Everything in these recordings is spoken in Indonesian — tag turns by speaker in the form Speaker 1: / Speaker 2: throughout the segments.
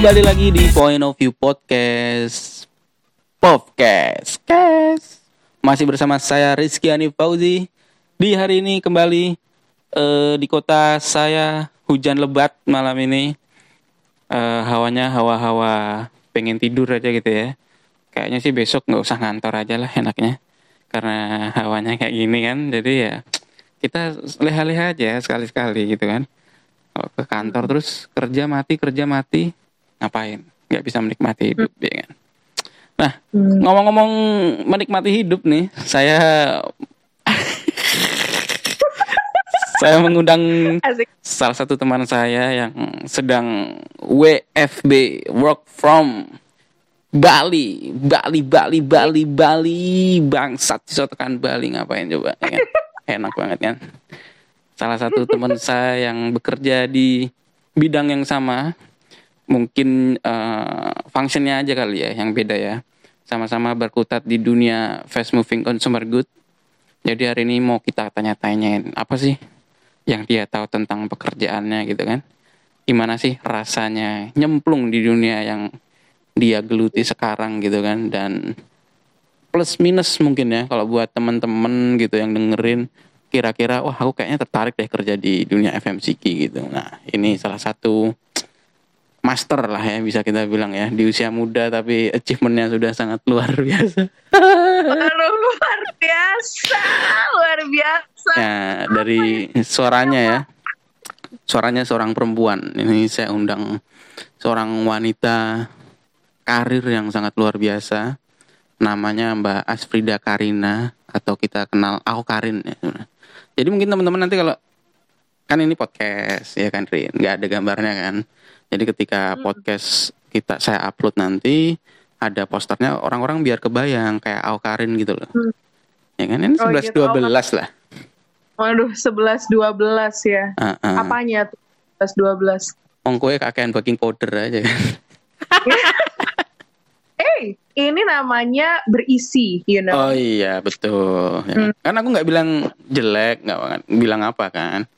Speaker 1: Kembali lagi di Point of View Podcast. Podcast. Kes. Masih bersama saya Rizky Anif Fauzi. Di hari ini kembali eh, Di kota saya Hujan lebat malam ini. Eh, Hawanya hawa-hawa Pengen tidur aja gitu ya. Kayaknya sih besok nggak usah ngantor aja lah enaknya. Karena hawanya kayak gini kan Jadi ya kita leha-leha aja sekali-sekali gitu kan. Kalau ke kantor terus kerja mati kerja mati ngapain nggak bisa menikmati hidup ya kan nah
Speaker 2: Hmm.
Speaker 1: ngomong-ngomong menikmati hidup nih saya saya mengundang
Speaker 2: Asik.
Speaker 1: salah satu teman saya yang sedang WFB work from Bali Bali Bali Bali Bali bangsat disotokan Bali ngapain coba ya kan? enak banget kan salah satu teman saya yang bekerja di bidang yang sama mungkin eh, functionnya aja kali ya yang beda ya. Sama-sama berkutat di dunia fast moving consumer good. Jadi hari ini mau kita tanya-tanyain apa sih yang dia tahu tentang pekerjaannya gitu kan? Gimana sih rasanya nyemplung di dunia yang dia geluti sekarang gitu kan? Dan plus minus mungkin ya kalau buat temen-temen gitu yang dengerin kira-kira wah aku kayaknya tertarik deh kerja di dunia FMCG gitu. Nah ini salah satu master lah ya bisa kita bilang ya. Di usia muda tapi achievementnya sudah sangat luar biasa.
Speaker 2: Luar biasa, luar biasa.
Speaker 1: ya dari suaranya ya. Suaranya seorang perempuan. Ini saya undang seorang wanita karir yang sangat luar biasa. Namanya Mbak Asfrida Karina atau kita kenal Aku Karin ya. Jadi mungkin teman-teman nanti kalau kan ini podcast ya kan Rin, nggak ada gambarnya kan. Jadi ketika
Speaker 2: Hmm.
Speaker 1: podcast kita saya upload nanti ada posternya orang-orang biar kebayang kayak Aku Karin gitu loh.
Speaker 2: Hmm.
Speaker 1: Ya kan ini
Speaker 2: Oh,
Speaker 1: 11
Speaker 2: gitu.
Speaker 1: 12 lah.
Speaker 2: Waduh, 11 12 ya.
Speaker 1: Uh, uh.
Speaker 2: Apanya tuh? 11 12.
Speaker 1: Wong kowe kakean baking powder aja kan.
Speaker 2: Hey, ini namanya berisi, you know.
Speaker 1: Oh iya betul. Ya.
Speaker 2: Hmm.
Speaker 1: Kan aku nggak bilang jelek, nggak bilang apa kan.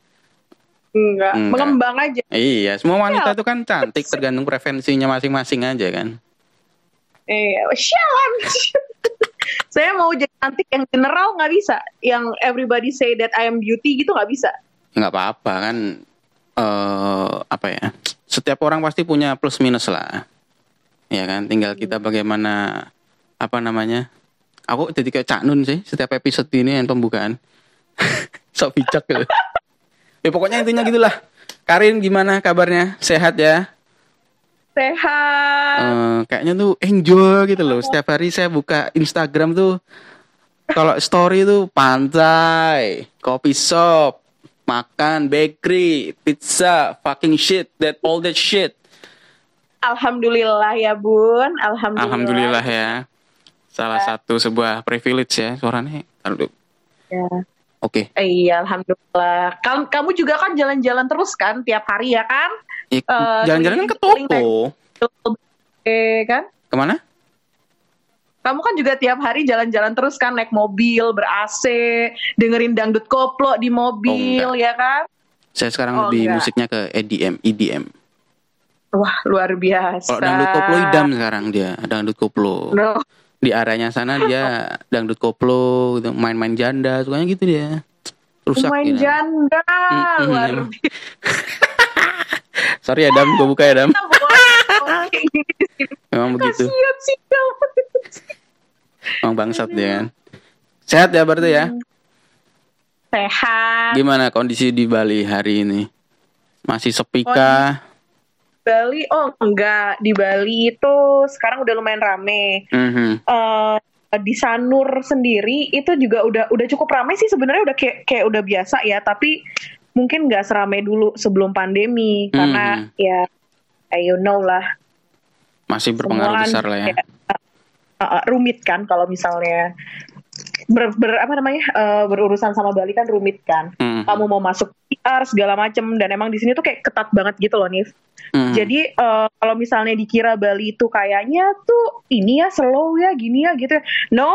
Speaker 2: Enggak,
Speaker 1: Enggak.
Speaker 2: mengembang aja.
Speaker 1: Iya, semua wanita itu kan cantik tergantung preferensinya masing-masing aja kan.
Speaker 2: Iya, sialan. Saya mau jadi cantik yang general nggak bisa, yang everybody say that I am beauty gitu nggak bisa.
Speaker 1: Nggak apa-apa kan. eh apa ya? Setiap orang pasti punya plus minus lah. Ya kan, tinggal kita bagaimana apa namanya? Aku jadi kayak Cak Nun sih setiap episode ini yang pembukaan. Sok bijak gitu. Ya pokoknya intinya gitulah. Karin gimana kabarnya? Sehat ya?
Speaker 2: Sehat.
Speaker 1: Eh, kayaknya tuh enjoy gitu loh. Setiap hari saya buka Instagram tuh kalau story tuh pantai, kopi shop, makan, bakery, pizza, fucking shit, that all that shit.
Speaker 2: Alhamdulillah ya Bun, alhamdulillah.
Speaker 1: Alhamdulillah ya. Salah satu sebuah privilege ya suaranya. Aduh.
Speaker 2: Ya.
Speaker 1: Oke.
Speaker 2: Iya, alhamdulillah. Kamu, kamu juga kan jalan-jalan terus kan tiap hari ya kan?
Speaker 1: Ya,
Speaker 2: Eh,
Speaker 1: Jalan-jalan kan ke toko.
Speaker 2: Eh kan?
Speaker 1: Ke mana?
Speaker 2: Kamu kan juga tiap hari jalan-jalan terus kan naik mobil ber AC, dengerin dangdut koplo di mobil
Speaker 1: Oh,
Speaker 2: ya kan?
Speaker 1: Saya sekarang
Speaker 2: Oh,
Speaker 1: lebih
Speaker 2: enggak.
Speaker 1: musiknya ke EDM, EDM.
Speaker 2: Wah, luar biasa.
Speaker 1: Kalau dangdut koplo idam sekarang dia, dangdut koplo.
Speaker 2: No.
Speaker 1: Di areanya sana dia dangdut koplo gitu, main-main janda sukanya gitu dia. Rusak
Speaker 2: Main
Speaker 1: gitu.
Speaker 2: janda,
Speaker 1: Mm-mm,
Speaker 2: luar
Speaker 1: emang.
Speaker 2: biasa.
Speaker 1: sorry ya dam gue buka ya dam.
Speaker 2: Oke,
Speaker 1: memang begitu. Memang bangsat dia kan. Sehat ya berarti ya?
Speaker 2: Sehat.
Speaker 1: gimana kondisi di Bali hari ini? Masih sepi kah
Speaker 2: Bali, oh enggak di Bali itu sekarang udah lumayan rame.
Speaker 1: Mhm.
Speaker 2: eh di Sanur sendiri itu juga udah udah cukup ramai sih sebenarnya udah kayak kayak udah biasa ya tapi mungkin nggak seramai dulu sebelum pandemi karena
Speaker 1: Mhm.
Speaker 2: ya eh, you know lah
Speaker 1: masih berpengaruh
Speaker 2: semua kan
Speaker 1: besar lah ya
Speaker 2: uh, uh, rumit kan kalau misalnya ber, ber- apa namanya eh, berurusan sama Bali kan rumit kan
Speaker 1: Mhm.
Speaker 2: kamu mau masuk PR segala macem dan emang di sini tuh kayak ketat banget gitu loh Nif
Speaker 1: Mhm.
Speaker 2: jadi eh, kalau misalnya dikira Bali itu kayaknya tuh ini ya slow ya gini ya gitu. ya. No,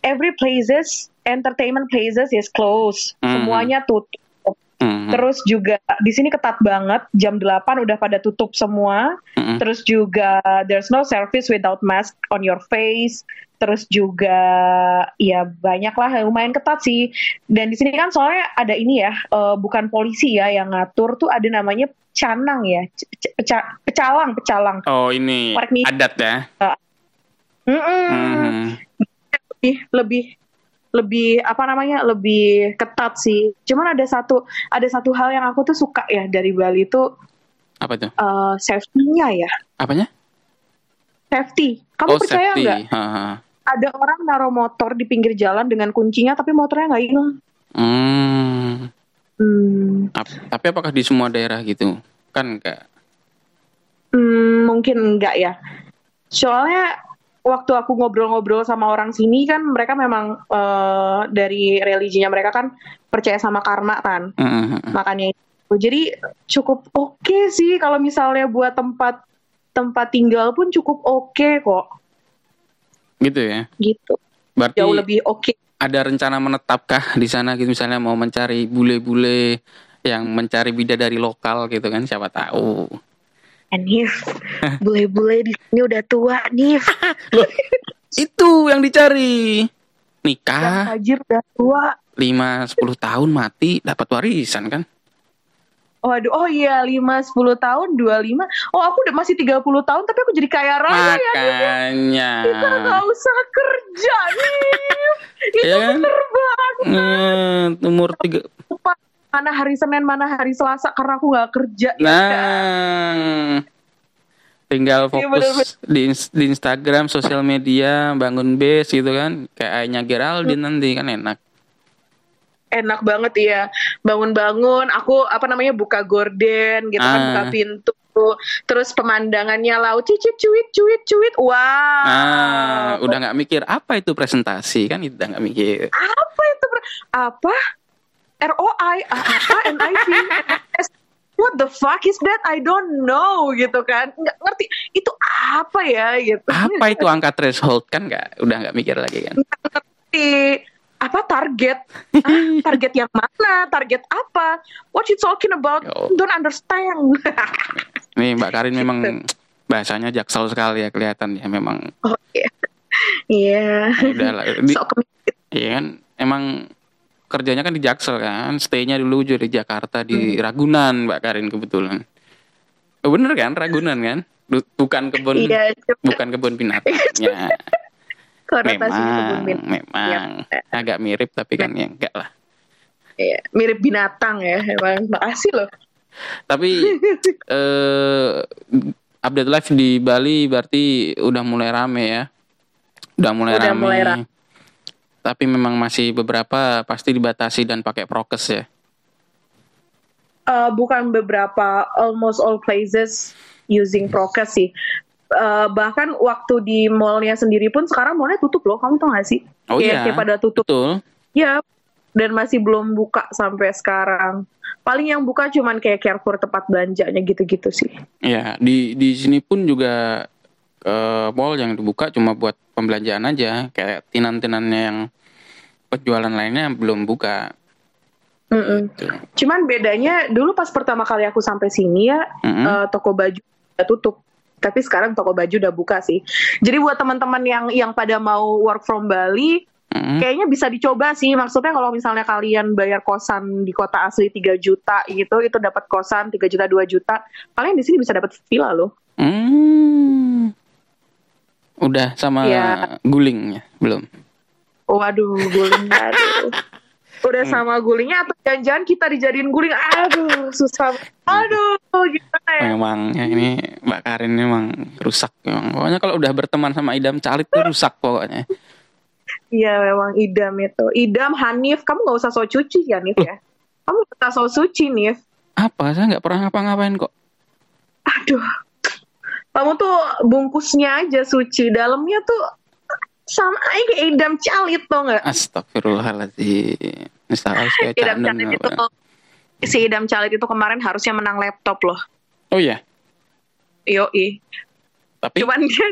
Speaker 2: every places entertainment places is closed.
Speaker 1: Mhm.
Speaker 2: Semuanya tutup.
Speaker 1: Mhm. Mhm.
Speaker 2: Terus juga di sini ketat banget, jam 8 udah pada tutup semua.
Speaker 1: Mhm.
Speaker 2: Terus juga there's no service without mask on your face. Terus juga ya banyak lah lumayan ketat sih. Dan di sini kan soalnya ada ini ya, eh, bukan polisi ya yang ngatur tuh ada namanya canang ya, C- c- peca- pecalang, pecalang.
Speaker 1: Oh ini
Speaker 2: nih.
Speaker 1: adat ya.
Speaker 2: Mm-mm.
Speaker 1: Mhm.
Speaker 2: lebih lebih lebih apa namanya lebih ketat sih. Cuman ada satu ada satu hal yang aku tuh suka ya dari Bali itu
Speaker 1: Apa tuh?
Speaker 2: eh, safety-nya ya.
Speaker 1: Apanya?
Speaker 2: Safety. Kamu
Speaker 1: oh
Speaker 2: percaya nggak? Ada orang naruh motor di pinggir jalan dengan kuncinya tapi motornya nggak hilang.
Speaker 1: Hmm.
Speaker 2: Hmm,
Speaker 1: Ap- Tapi apakah di semua daerah gitu? Kan enggak.
Speaker 2: hmm, mungkin enggak ya. Soalnya waktu aku ngobrol-ngobrol sama orang sini kan mereka memang eh, dari religinya mereka kan percaya sama karma kan.
Speaker 1: Mhm.
Speaker 2: makanya itu. Jadi cukup oke sih kalau misalnya buat tempat tempat tinggal pun cukup oke kok
Speaker 1: Gitu ya.
Speaker 2: gitu.
Speaker 1: Berarti
Speaker 2: Jauh lebih oke.
Speaker 1: ada rencana menetapkah di sana gitu misalnya mau mencari bule-bule yang mencari bidadari lokal gitu kan siapa tahu.
Speaker 2: Nif, bule-bule di sini udah tua, Nif.
Speaker 1: Itu yang dicari.
Speaker 2: Yang
Speaker 1: Nikah
Speaker 2: Fajir udah tua.
Speaker 1: 5 10 tahun mati dapat warisan kan?
Speaker 2: Waduh, oh iya 5 10 tahun 25. Oh, aku udah masih 30 tahun tapi aku jadi kaya raya ya.
Speaker 1: Makanya.
Speaker 2: Kita nggak usah kerja. Itu
Speaker 1: Iya kan?
Speaker 2: bener banget.
Speaker 1: Eh, umur tiga
Speaker 2: Mana hari Senin, mana hari Selasa karena aku nggak kerja. ya kan?
Speaker 1: Nah, tinggal
Speaker 2: Iya,
Speaker 1: fokus
Speaker 2: bener-bener.
Speaker 1: di, ins- di Instagram, sosial media, bangun base gitu kan. Kayak ayahnya Geraldine nanti kan enak.
Speaker 2: Enak banget ya bangun-bangun aku apa namanya buka gorden gitu kan
Speaker 1: Ah.
Speaker 2: buka pintu. Terus pemandangannya laut cicit cuit cuit cuit wow.
Speaker 1: Ah, udah nggak mikir apa itu presentasi? Kan udah nggak mikir.
Speaker 2: apa itu apa? R O I A apa N I V S what the fuck is that? I don't know gitu kan. Nggak ngerti itu apa ya gitu.
Speaker 1: Apa itu angka threshold? Kan nggak udah nggak mikir lagi kan.
Speaker 2: ngerti apa target Ah, target yang mana target apa what you talking about don't understand
Speaker 1: Nih Mbak Karin memang bahasanya jaksel sekali ya kelihatan ya memang.
Speaker 2: Oh iya. Iya.
Speaker 1: Ya udahlah. Di-
Speaker 2: Sok kemikir.
Speaker 1: Iya kan emang kerjanya kan di Jaksel kan, stay-nya dulu juga di Jakarta di Ragunan Mbak Karin kebetulan. Oh, bener kan Ragunan kan? Bukan kebun
Speaker 2: Iya, cuma
Speaker 1: bukan kebun binatangnya.
Speaker 2: Konotasinya kebun
Speaker 1: memang
Speaker 2: bin-
Speaker 1: memang agak mirip tapi kan ya enggak lah.
Speaker 2: Iya, mirip binatang ya. Emang makasih loh.
Speaker 1: Tapi eh update live di Bali berarti udah mulai rame ya. Udah mulai
Speaker 2: Udah
Speaker 1: rame.
Speaker 2: mulai rame.
Speaker 1: Tapi memang masih beberapa pasti dibatasi dan pakai prokes ya.
Speaker 2: Eh, bukan beberapa almost all places using prokes sih. Eh, bahkan waktu di mallnya sendiri pun sekarang mallnya tutup loh. Kamu tau gak sih?
Speaker 1: Oh
Speaker 2: Kayak-
Speaker 1: iya.
Speaker 2: kayak pada tutup.
Speaker 1: Betul.
Speaker 2: Ya, dan masih belum buka sampai sekarang. Paling yang buka cuman kayak Carrefour tempat belanjanya gitu-gitu sih.
Speaker 1: Ya, di di sini pun juga eh, mall yang dibuka cuma buat pembelanjaan aja, kayak tinan-tinannya yang penjualan lainnya belum buka.
Speaker 2: Mm-mm.
Speaker 1: Gitu.
Speaker 2: Cuman bedanya dulu pas pertama kali aku sampai sini ya
Speaker 1: Mm-mm.
Speaker 2: eh, toko baju tutup. Tapi sekarang toko baju udah buka sih. Jadi buat teman-teman yang yang pada mau work from Bali,
Speaker 1: Mm-mm.
Speaker 2: kayaknya bisa dicoba sih. Maksudnya kalau misalnya kalian bayar kosan di kota asli 3 juta gitu, itu dapat kosan 3 juta 2 juta. Kalian di sini bisa dapat villa loh.
Speaker 1: Hmm. Udah sama
Speaker 2: Ya.
Speaker 1: gulingnya belum?
Speaker 2: Waduh, guling aduh. Udah sama gulingnya atau jangan-jangan kita dijadiin guling. Aduh, susah. Aduh, gimana ya?
Speaker 1: Memang ya ini Mbak Karin memang rusak memang. Pokoknya kalau udah berteman sama Idam Calit tuh rusak pokoknya.
Speaker 2: Iya memang idam itu. Idam Hanif, kamu nggak usah so cuci ya Nif ya. Kamu kita so suci Nif.
Speaker 1: Apa? Saya nggak pernah ngapa-ngapain kok.
Speaker 2: Aduh. Kamu tuh bungkusnya aja suci, dalamnya tuh sama aja kayak idam calit tuh nggak?
Speaker 1: Astagfirullahaladzim. Saya
Speaker 2: Idam calit itu
Speaker 1: apa?
Speaker 2: si idam calit itu kemarin harusnya menang laptop loh.
Speaker 1: Oh iya.
Speaker 2: Yoi.
Speaker 1: Tapi
Speaker 2: Cuman dia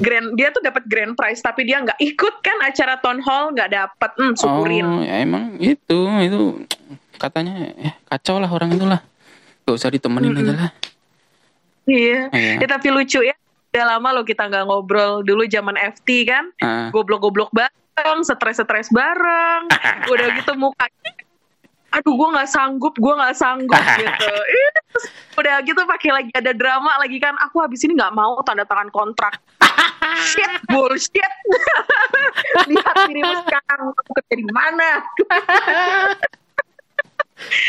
Speaker 2: grand dia tuh dapat grand prize tapi dia nggak ikut kan acara town hall nggak dapat. Hmm, syukurin.
Speaker 1: Oh, ya emang itu itu katanya ya kacau lah orang itu lah gak usah ditemenin aja lah
Speaker 2: Iya.
Speaker 1: Iya.
Speaker 2: Ya, tapi lucu ya. Udah lama lo kita nggak ngobrol dulu zaman FT kan.
Speaker 1: Ah.
Speaker 2: Goblok-goblok bareng, stres-stres bareng. Udah gitu muka aduh gue nggak sanggup gue nggak sanggup gitu udah gitu pakai lagi ada drama lagi kan aku habis ini nggak mau tanda tangan kontrak shit bullshit lihat dirimu sekarang aku kerja di mana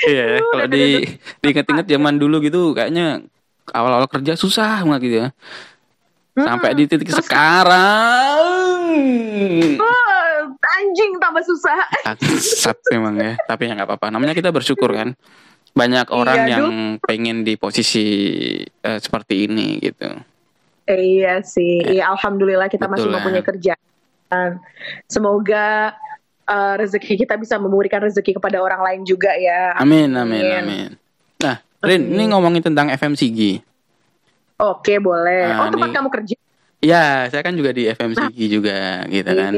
Speaker 1: Iya, kalau di diinget-inget zaman dulu gitu kayaknya awal-awal kerja susah banget gitu ya. Sampai di titik sekarang.
Speaker 2: Wah, anjing tambah susah
Speaker 1: Bangsat memang ya, tapi ya nggak apa-apa. Namanya kita bersyukur kan. Banyak orang
Speaker 2: Iya,
Speaker 1: yang pengen di posisi eh, seperti ini gitu.
Speaker 2: Eh, iya sih, iya alhamdulillah kita masih
Speaker 1: Betul,
Speaker 2: mempunyai
Speaker 1: ya.
Speaker 2: kerjaan. Semoga uh, rezeki kita bisa memberikan rezeki kepada orang lain juga ya.
Speaker 1: Amin, amin, amin. Nah, Rin, ini ngomongin tentang FMCG.
Speaker 2: Oke boleh.
Speaker 1: Nah,
Speaker 2: oh tempat
Speaker 1: nih.
Speaker 2: kamu kerja?
Speaker 1: Ya, saya kan juga di FMCG juga gitu kan.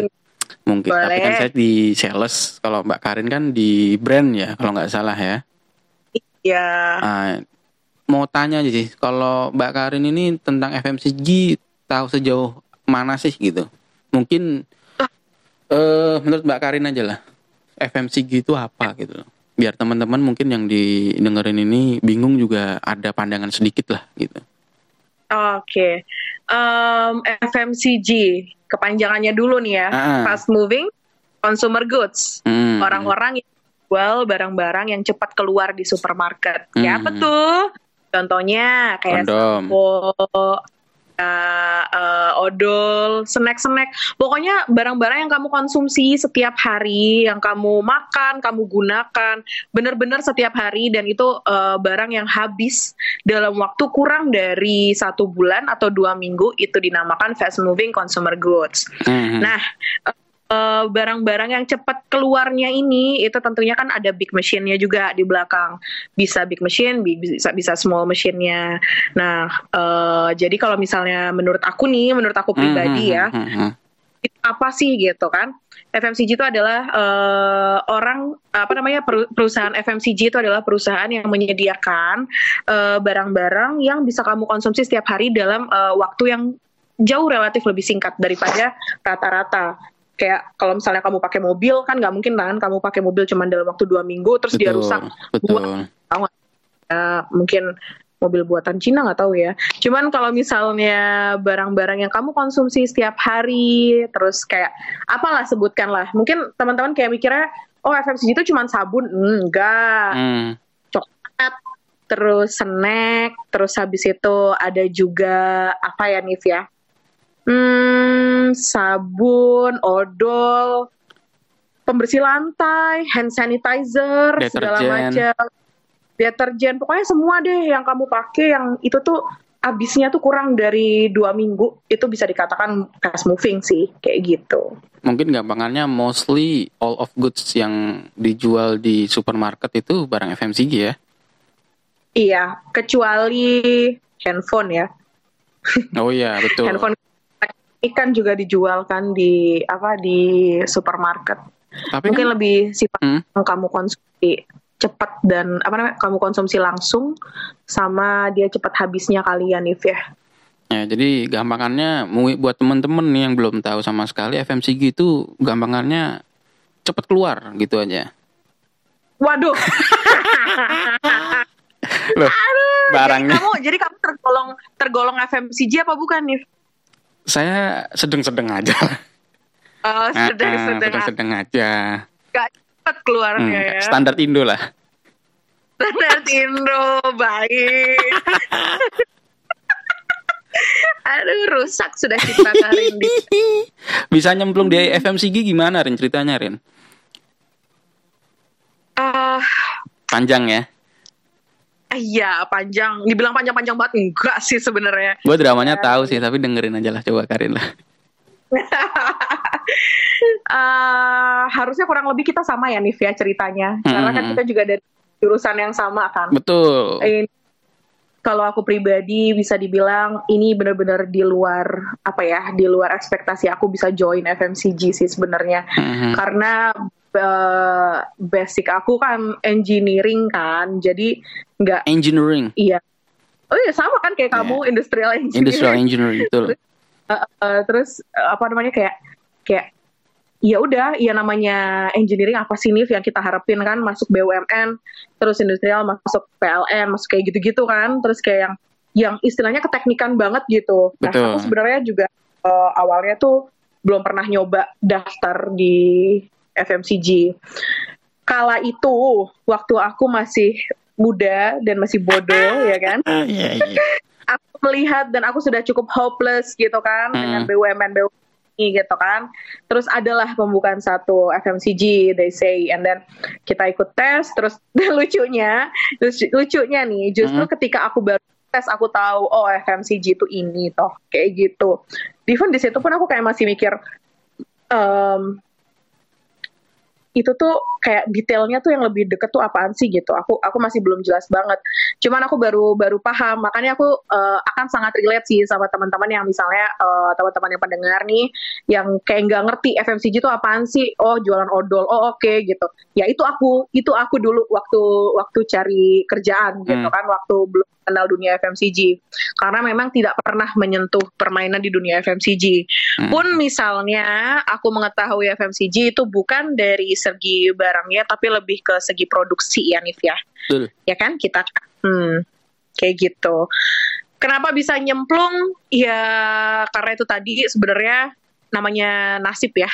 Speaker 1: Mungkin tapi kan
Speaker 2: Boleh.
Speaker 1: saya di sales. Kalau Mbak Karin kan di brand ya, kalau nggak salah ya.
Speaker 2: Ya.
Speaker 1: Ah, mau tanya aja sih, kalau Mbak Karin ini tentang FMCG tahu sejauh mana sih gitu? Mungkin eh menurut Mbak Karin aja lah, FMCG itu apa gitu loh. Biar teman-teman mungkin yang didengerin ini bingung juga ada pandangan sedikit lah gitu.
Speaker 2: Oke. Em, FMCG kepanjangannya dulu nih ya.
Speaker 1: Ah.
Speaker 2: Fast moving consumer goods.
Speaker 1: Hmm.
Speaker 2: Orang-orang yang jual barang-barang yang cepat keluar di supermarket. Ya
Speaker 1: Hmm.
Speaker 2: apa tuh? Contohnya kayak
Speaker 1: Kondom.
Speaker 2: sampo, uh, uh, odol, snack-snack. Pokoknya barang-barang yang kamu konsumsi setiap hari, yang kamu makan, kamu gunakan, benar-benar setiap hari dan itu uh, barang yang habis dalam waktu kurang dari satu bulan atau dua minggu itu dinamakan fast moving consumer goods.
Speaker 1: Hmm.
Speaker 2: Nah, eh, barang-barang yang cepat keluarnya ini itu tentunya kan ada big machine-nya juga di belakang. Bisa big machine, bi- bisa bisa small machine-nya. Nah, eh, jadi kalau misalnya menurut aku nih, menurut aku pribadi
Speaker 1: Hmm,
Speaker 2: ya,
Speaker 1: hmm, hmm, hmm.
Speaker 2: itu apa sih gitu kan? FMCG itu adalah eh, orang apa namanya peru- perusahaan FMCG itu adalah perusahaan yang menyediakan eh, barang-barang yang bisa kamu konsumsi setiap hari dalam eh, waktu yang jauh relatif lebih singkat daripada rata-rata. Kayak kalau misalnya kamu pakai mobil kan nggak mungkin kan kamu pakai mobil cuma dalam waktu dua minggu terus dia
Speaker 1: Betul,
Speaker 2: rusak
Speaker 1: betul.
Speaker 2: ya, mungkin mobil buatan Cina nggak tahu ya. Cuman kalau misalnya barang-barang yang kamu konsumsi setiap hari, terus kayak apalah sebutkan lah. Mungkin teman-teman kayak mikirnya, oh FMCG itu cuma sabun, enggak.
Speaker 1: Hmm.
Speaker 2: Coklat, terus snack, terus habis itu ada juga apa ya Nif ya? Hmm, sabun, odol, pembersih lantai, hand sanitizer, segala
Speaker 1: Deterjen.
Speaker 2: macam. Deterjen, pokoknya semua deh yang kamu pakai yang itu tuh habisnya tuh kurang dari dua minggu itu bisa dikatakan fast moving sih kayak gitu.
Speaker 1: Mungkin gampangannya mostly all of goods yang dijual di supermarket itu barang FMCG ya.
Speaker 2: Iya, kecuali handphone ya.
Speaker 1: Oh iya, betul.
Speaker 2: Handphone ini kan juga dijual kan di apa di supermarket.
Speaker 1: Tapi
Speaker 2: Mungkin
Speaker 1: kan,
Speaker 2: lebih sifat
Speaker 1: Hmm.
Speaker 2: yang kamu konsumsi cepat dan apa namanya kamu konsumsi langsung sama dia cepat habisnya kalian If ya.
Speaker 1: ya, jadi gampangannya buat temen-temen nih yang belum tahu sama sekali FMCG itu gampangannya cepet keluar gitu aja.
Speaker 2: Waduh.
Speaker 1: Loh,
Speaker 2: Jadi
Speaker 1: barangnya
Speaker 2: kamu jadi kamu tergolong tergolong FMCG apa bukan nih?
Speaker 1: Saya sedang-sedang aja.
Speaker 2: Oh, sedang
Speaker 1: Ah, ah,
Speaker 2: sedang
Speaker 1: sedang-sedang aja.
Speaker 2: gak cepat keluarnya
Speaker 1: Hmm,
Speaker 2: ya.
Speaker 1: standar Indo lah.
Speaker 2: Standar Indo baik. Aduh rusak sudah cipta Karin di
Speaker 1: Bisa nyemplung di FMCG gimana Rin ceritanya Rin?
Speaker 2: Ah,
Speaker 1: Panjang ya.
Speaker 2: Iya panjang. Dibilang panjang-panjang banget enggak sih sebenarnya.
Speaker 1: Gue dramanya tahu sih, tapi dengerin aja lah coba Karin lah.
Speaker 2: Eh, harusnya kurang lebih kita sama ya Nif ya ceritanya. Karena kan
Speaker 1: Hmm.
Speaker 2: kita juga dari jurusan yang sama kan.
Speaker 1: Betul.
Speaker 2: Ini- kalau aku pribadi bisa dibilang ini benar-benar di luar apa ya, di luar ekspektasi aku bisa join FMCG sih sebenarnya.
Speaker 1: Mhm.
Speaker 2: Karena eh, basic aku kan engineering kan, jadi nggak
Speaker 1: Engineering,
Speaker 2: iya. Oh iya sama kan kayak
Speaker 1: Iya.
Speaker 2: kamu industrial engineering.
Speaker 1: industrial engineering betul.
Speaker 2: Eh, terus eh, apa namanya kayak kayak ya udah ya namanya engineering apa sih nih yang kita harapin kan masuk BUMN terus industrial masuk PLN masuk kayak gitu-gitu kan terus kayak yang yang istilahnya keteknikan banget gitu nah aku sebenarnya juga eh, awalnya tuh belum pernah nyoba daftar di FMCG kala itu waktu aku masih muda dan masih bodoh ya kan
Speaker 1: Ah, iya, iya.
Speaker 2: aku melihat dan aku sudah cukup hopeless gitu kan
Speaker 1: Hmm.
Speaker 2: dengan BUMN BUMN gitu kan. Terus adalah pembukaan satu FMCG they say and then kita ikut tes terus dan lucunya terus lucunya nih justru
Speaker 1: Hmm.
Speaker 2: ketika aku baru tes aku tahu oh FMCG itu ini toh kayak gitu. Even di situ pun aku kayak masih mikir em, itu tuh kayak detailnya tuh yang lebih deket tuh apaan sih gitu. Aku aku masih belum jelas banget. Cuman aku baru baru paham. Makanya aku eh, akan sangat relate sih sama teman-teman yang misalnya eh, teman-teman yang pendengar nih yang kayak nggak ngerti FMCG itu apaan sih? Oh jualan odol. Oh oke gitu. Ya itu aku itu aku dulu waktu waktu cari kerjaan gitu
Speaker 1: Hmm.
Speaker 2: kan waktu belum kenal dunia FMCG karena memang tidak pernah menyentuh permainan di dunia FMCG
Speaker 1: Hmm.
Speaker 2: pun misalnya aku mengetahui FMCG itu bukan dari segi barangnya tapi lebih ke segi produksi ya Nif ya
Speaker 1: Betul.
Speaker 2: ya kan kita hmm, kayak gitu kenapa bisa nyemplung ya karena itu tadi sebenarnya namanya nasib ya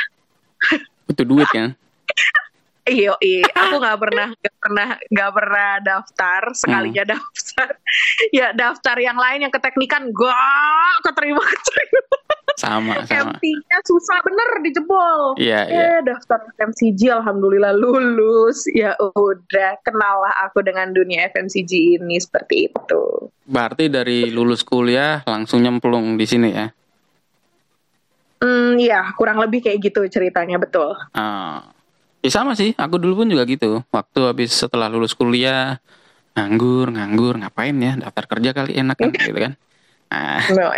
Speaker 1: Itu duit kan.
Speaker 2: Iya, iya. aku nggak pernah nggak pernah nggak pernah daftar sekalinya
Speaker 1: Hmm.
Speaker 2: daftar. Ya daftar yang lain yang keteknikan gak keterima keterima.
Speaker 1: Sama, sama.
Speaker 2: MT-nya susah bener dijebol.
Speaker 1: Iya, iya.
Speaker 2: Eh daftar FMCG alhamdulillah lulus. Ya udah kenal lah aku dengan dunia FMCG ini seperti itu.
Speaker 1: Berarti dari lulus kuliah langsung nyemplung di sini ya.
Speaker 2: Hmm, ya kurang lebih kayak gitu ceritanya betul.
Speaker 1: Ah. Ya sama sih, aku dulu pun juga gitu. Waktu habis setelah lulus kuliah, nganggur, nganggur, ngapain ya? Daftar kerja kali enak kan, gitu kan. Nah,
Speaker 2: Oh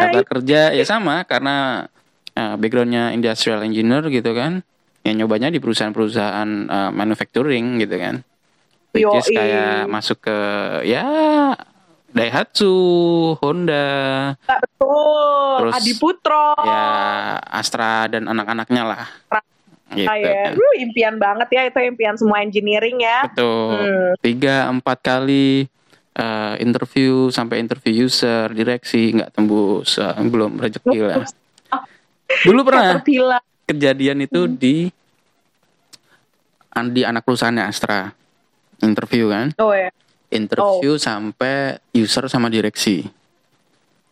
Speaker 1: daftar kerja ya sama karena eh, backgroundnya industrial engineer gitu kan. Ya nyobanya di perusahaan-perusahaan eh, manufacturing gitu kan. Which is kayak masuk ke ya Daihatsu, Honda,
Speaker 2: Betul.
Speaker 1: Terus,
Speaker 2: Adi Putro.
Speaker 1: ya Astra dan anak-anaknya lah. Gitu.
Speaker 2: Ah, ya.
Speaker 1: kan.
Speaker 2: Lu impian banget ya itu impian semua engineering ya.
Speaker 1: Betul.
Speaker 2: Hmm.
Speaker 1: Tiga empat kali eh, interview sampai interview user direksi nggak tembus eh, belum rezeki lah. Dulu pernah kejadian itu
Speaker 2: Hmm.
Speaker 1: di di anak perusahaannya Astra interview kan
Speaker 2: Oh ya.
Speaker 1: interview sampai user sama direksi.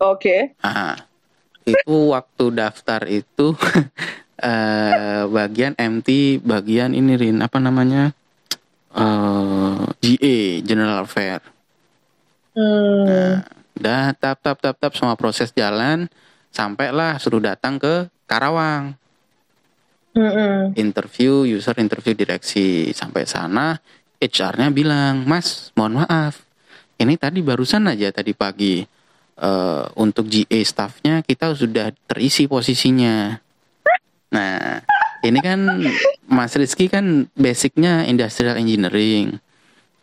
Speaker 2: Oke.
Speaker 1: Ah, itu waktu daftar itu eh bagian MT bagian ini Rin apa namanya eh GA General Affair.
Speaker 2: Hmm.
Speaker 1: Udah tap tap tap tap semua proses jalan sampailah suruh datang ke Karawang.
Speaker 2: Mm-mm.
Speaker 1: interview user interview direksi. Sampai sana HR-nya bilang Mas mohon maaf. Ini tadi barusan aja tadi pagi eh, untuk GA staffnya kita sudah terisi posisinya. Nah ini kan Mas Rizky kan basicnya industrial engineering.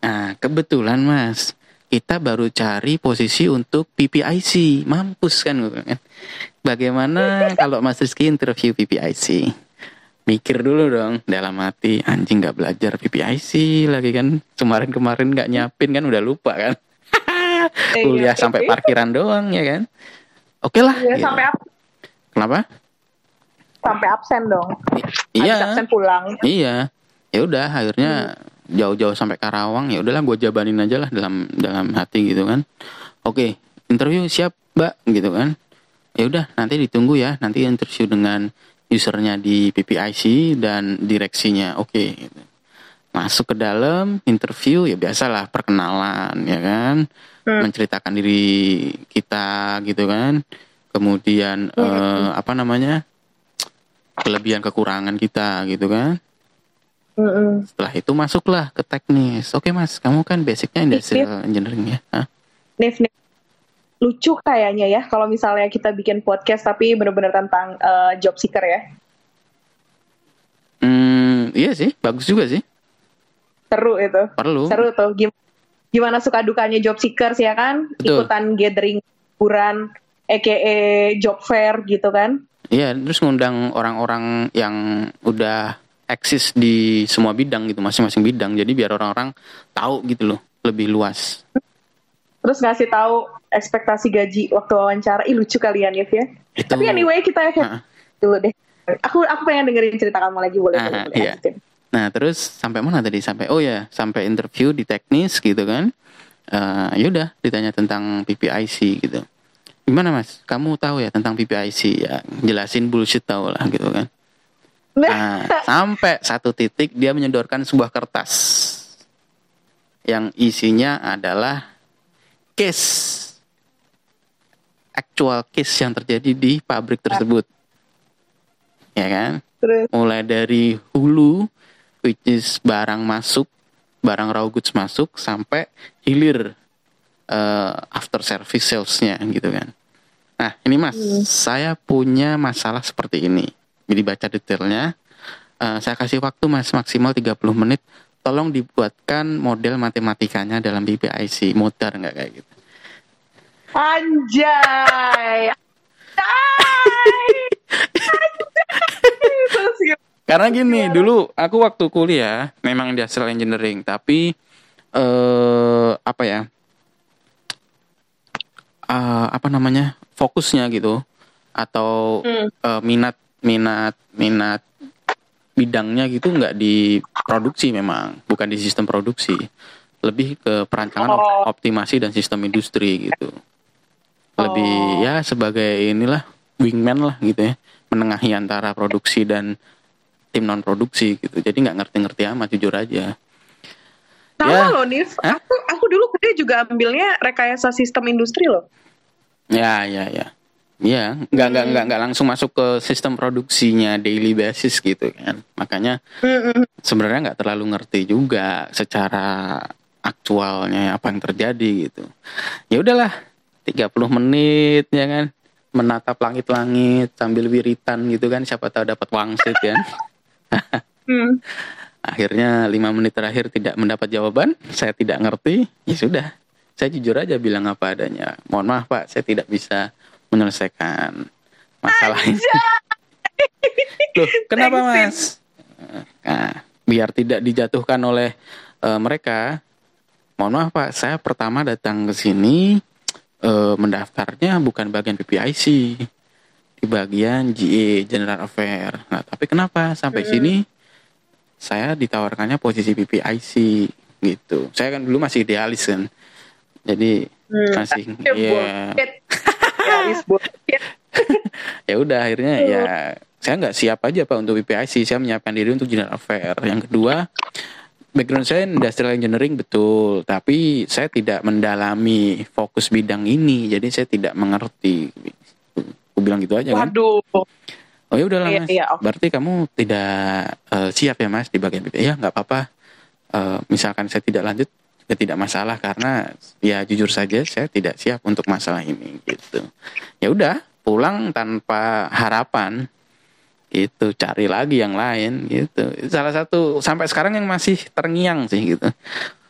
Speaker 1: Nah kebetulan Mas kita baru cari posisi untuk PPIC mampus kan gue kan. bagaimana kalau Mas Rizky interview PPIC mikir dulu dong dalam hati anjing nggak belajar PPIC lagi kan kemarin-kemarin nggak nyiapin kan udah lupa kan
Speaker 2: Eh,
Speaker 1: kuliah
Speaker 2: iya,
Speaker 1: sampai parkiran doang ya kan oke lah
Speaker 2: Iya,
Speaker 1: gitu.
Speaker 2: sampai ab-
Speaker 1: kenapa
Speaker 2: sampai absen dong.
Speaker 1: Iya
Speaker 2: absen pulang.
Speaker 1: iya ya udah akhirnya
Speaker 2: Hmm.
Speaker 1: Jauh-jauh sampai Karawang ya udahlah gue jabanin aja lah dalam dalam hati gitu kan oke interview siap mbak gitu kan ya udah nanti ditunggu ya nanti interview dengan usernya di PPIC dan direksinya oke gitu. masuk ke dalam interview ya biasalah perkenalan ya kan
Speaker 2: Hmm.
Speaker 1: menceritakan diri kita gitu kan kemudian
Speaker 2: Hmm.
Speaker 1: eh, apa namanya kelebihan kekurangan kita gitu kan
Speaker 2: Mm-mm.
Speaker 1: setelah itu masuklah ke teknis oke mas kamu kan basicnya industrial engineering ya Hah?
Speaker 2: Nif, Nif. Lucu kayaknya ya kalau misalnya kita bikin podcast tapi bener-bener tentang eh, job seeker ya.
Speaker 1: iya sih, bagus juga sih.
Speaker 2: Seru itu.
Speaker 1: Perlu.
Speaker 2: Seru tuh. Gim- Gimana suka dukanya job seekers ya kan?
Speaker 1: Betul.
Speaker 2: Ikutan gathering hiburan, aka job fair gitu kan?
Speaker 1: Iya, terus ngundang orang-orang yang udah eksis di semua bidang gitu, masing-masing bidang. Jadi biar orang-orang tahu gitu loh, lebih luas.
Speaker 2: Terus ngasih tahu ekspektasi gaji waktu wawancara. Ih lucu kalian ya, ya.
Speaker 1: Itu.
Speaker 2: Tapi anyway kita
Speaker 1: Heeh.
Speaker 2: dulu deh. Aku aku pengen dengerin cerita kamu lagi boleh.
Speaker 1: Ah,
Speaker 2: boleh, boleh,
Speaker 1: iya.
Speaker 2: lanjutin.
Speaker 1: Nah, terus sampai mana tadi? Sampai oh ya, sampai interview di teknis gitu kan. Eh yaudah ditanya tentang PPIC gitu. Gimana Mas? Kamu tahu ya tentang PPIC ya? Jelasin bullshit tau lah gitu kan. Nah, sampai satu titik dia menyodorkan sebuah kertas yang isinya adalah case actual case yang terjadi di pabrik tersebut. Ya kan?
Speaker 2: Terus?
Speaker 1: Mulai dari hulu which is barang masuk barang raw goods masuk sampai hilir eh, after service salesnya gitu kan? Nah ini mas saya punya masalah seperti ini jadi baca detailnya Eh, saya kasih waktu mas maksimal 30 menit tolong dibuatkan model matematikanya dalam BPIC modar nggak kayak gitu
Speaker 2: anjay. Anjay. Gitu.
Speaker 1: Karena gini, dulu aku waktu kuliah memang industrial engineering, tapi eh apa ya? eh, apa namanya? fokusnya gitu atau
Speaker 2: Hmm.
Speaker 1: eh, minat minat minat bidangnya gitu nggak di produksi memang, bukan di sistem produksi. Lebih ke perancangan
Speaker 2: Oh.
Speaker 1: optimasi dan sistem industri gitu. Lebih
Speaker 2: Oh.
Speaker 1: ya sebagai inilah wingman lah gitu ya, menengahi antara produksi dan tim non produksi gitu jadi nggak ngerti-ngerti amat jujur aja
Speaker 2: Sama
Speaker 1: Ya.
Speaker 2: loh, Nif.
Speaker 1: Hah?
Speaker 2: Aku aku dulu kuliah juga ambilnya rekayasa sistem industri loh.
Speaker 1: ya ya ya ya nggak nggak nggak nggak langsung masuk ke sistem produksinya daily basis gitu kan makanya
Speaker 2: Mm-mm.
Speaker 1: sebenarnya nggak terlalu ngerti juga secara aktualnya apa yang terjadi gitu ya udahlah 30 menit ya kan menatap langit-langit sambil wiritan gitu kan siapa tahu dapat wangsit kan
Speaker 2: Hmm.
Speaker 1: Akhirnya lima menit terakhir tidak mendapat jawaban, saya tidak ngerti, ya sudah. Saya jujur aja bilang apa adanya. Mohon maaf Pak, saya tidak bisa menyelesaikan masalah ini. Loh, kenapa Mas? Nah, biar tidak dijatuhkan oleh eh, mereka, mohon maaf Pak, saya pertama datang ke sini eh, mendaftarnya bukan bagian PPIC, di bagian GA General Affair. Nah, tapi kenapa sampai sini saya ditawarkannya posisi PPIC gitu. Saya kan dulu masih idealis kan. Jadi
Speaker 2: Hmm.
Speaker 1: masih
Speaker 2: Ya,
Speaker 1: ya udah akhirnya ya saya nggak siap aja Pak untuk PPIC. Saya menyiapkan diri untuk General Affair. Yang kedua background saya industrial engineering betul, tapi saya tidak mendalami fokus bidang ini. Jadi saya tidak mengerti. Aku bilang gitu aja kan.
Speaker 2: Waduh.
Speaker 1: Oh ya udahlah
Speaker 2: Iya,
Speaker 1: mas.
Speaker 2: iya.
Speaker 1: Berarti kamu tidak eh, siap ya mas di bagian BP? Ya nggak apa-apa. Eh, misalkan saya tidak lanjut, ya tidak masalah karena ya jujur saja saya tidak siap untuk masalah ini gitu. Ya udah pulang tanpa harapan gitu. Cari lagi yang lain gitu. Salah satu sampai sekarang yang masih terngiang sih gitu.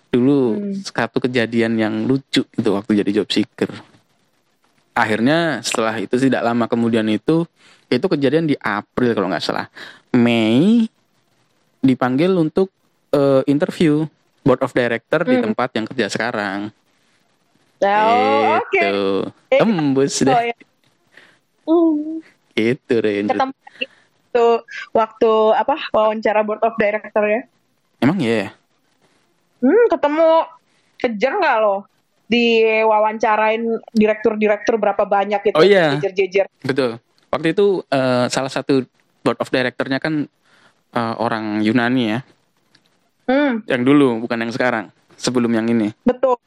Speaker 1: Dulu
Speaker 2: Hmm.
Speaker 1: satu kejadian yang lucu gitu waktu jadi job seeker. Akhirnya setelah itu tidak lama kemudian itu itu kejadian di April kalau nggak salah. Mei dipanggil untuk eh, interview board of director di
Speaker 2: Hmm.
Speaker 1: tempat yang kerja sekarang
Speaker 2: Oh, oke.
Speaker 1: itu tembus deh
Speaker 2: Oh, ya. Hmm.
Speaker 1: itu Ren.
Speaker 2: Ketemu itu waktu apa wawancara board of director ya?
Speaker 1: emang ya
Speaker 2: Hmm, ketemu kejar nggak lo? Di wawancarain direktur-direktur berapa banyak gitu?
Speaker 1: Oh, iya.
Speaker 2: Jejer-jejer.
Speaker 1: betul waktu itu eh, salah satu board of directornya kan eh, orang Yunani ya
Speaker 2: Hmm,
Speaker 1: yang dulu bukan yang sekarang sebelum yang ini
Speaker 2: betul.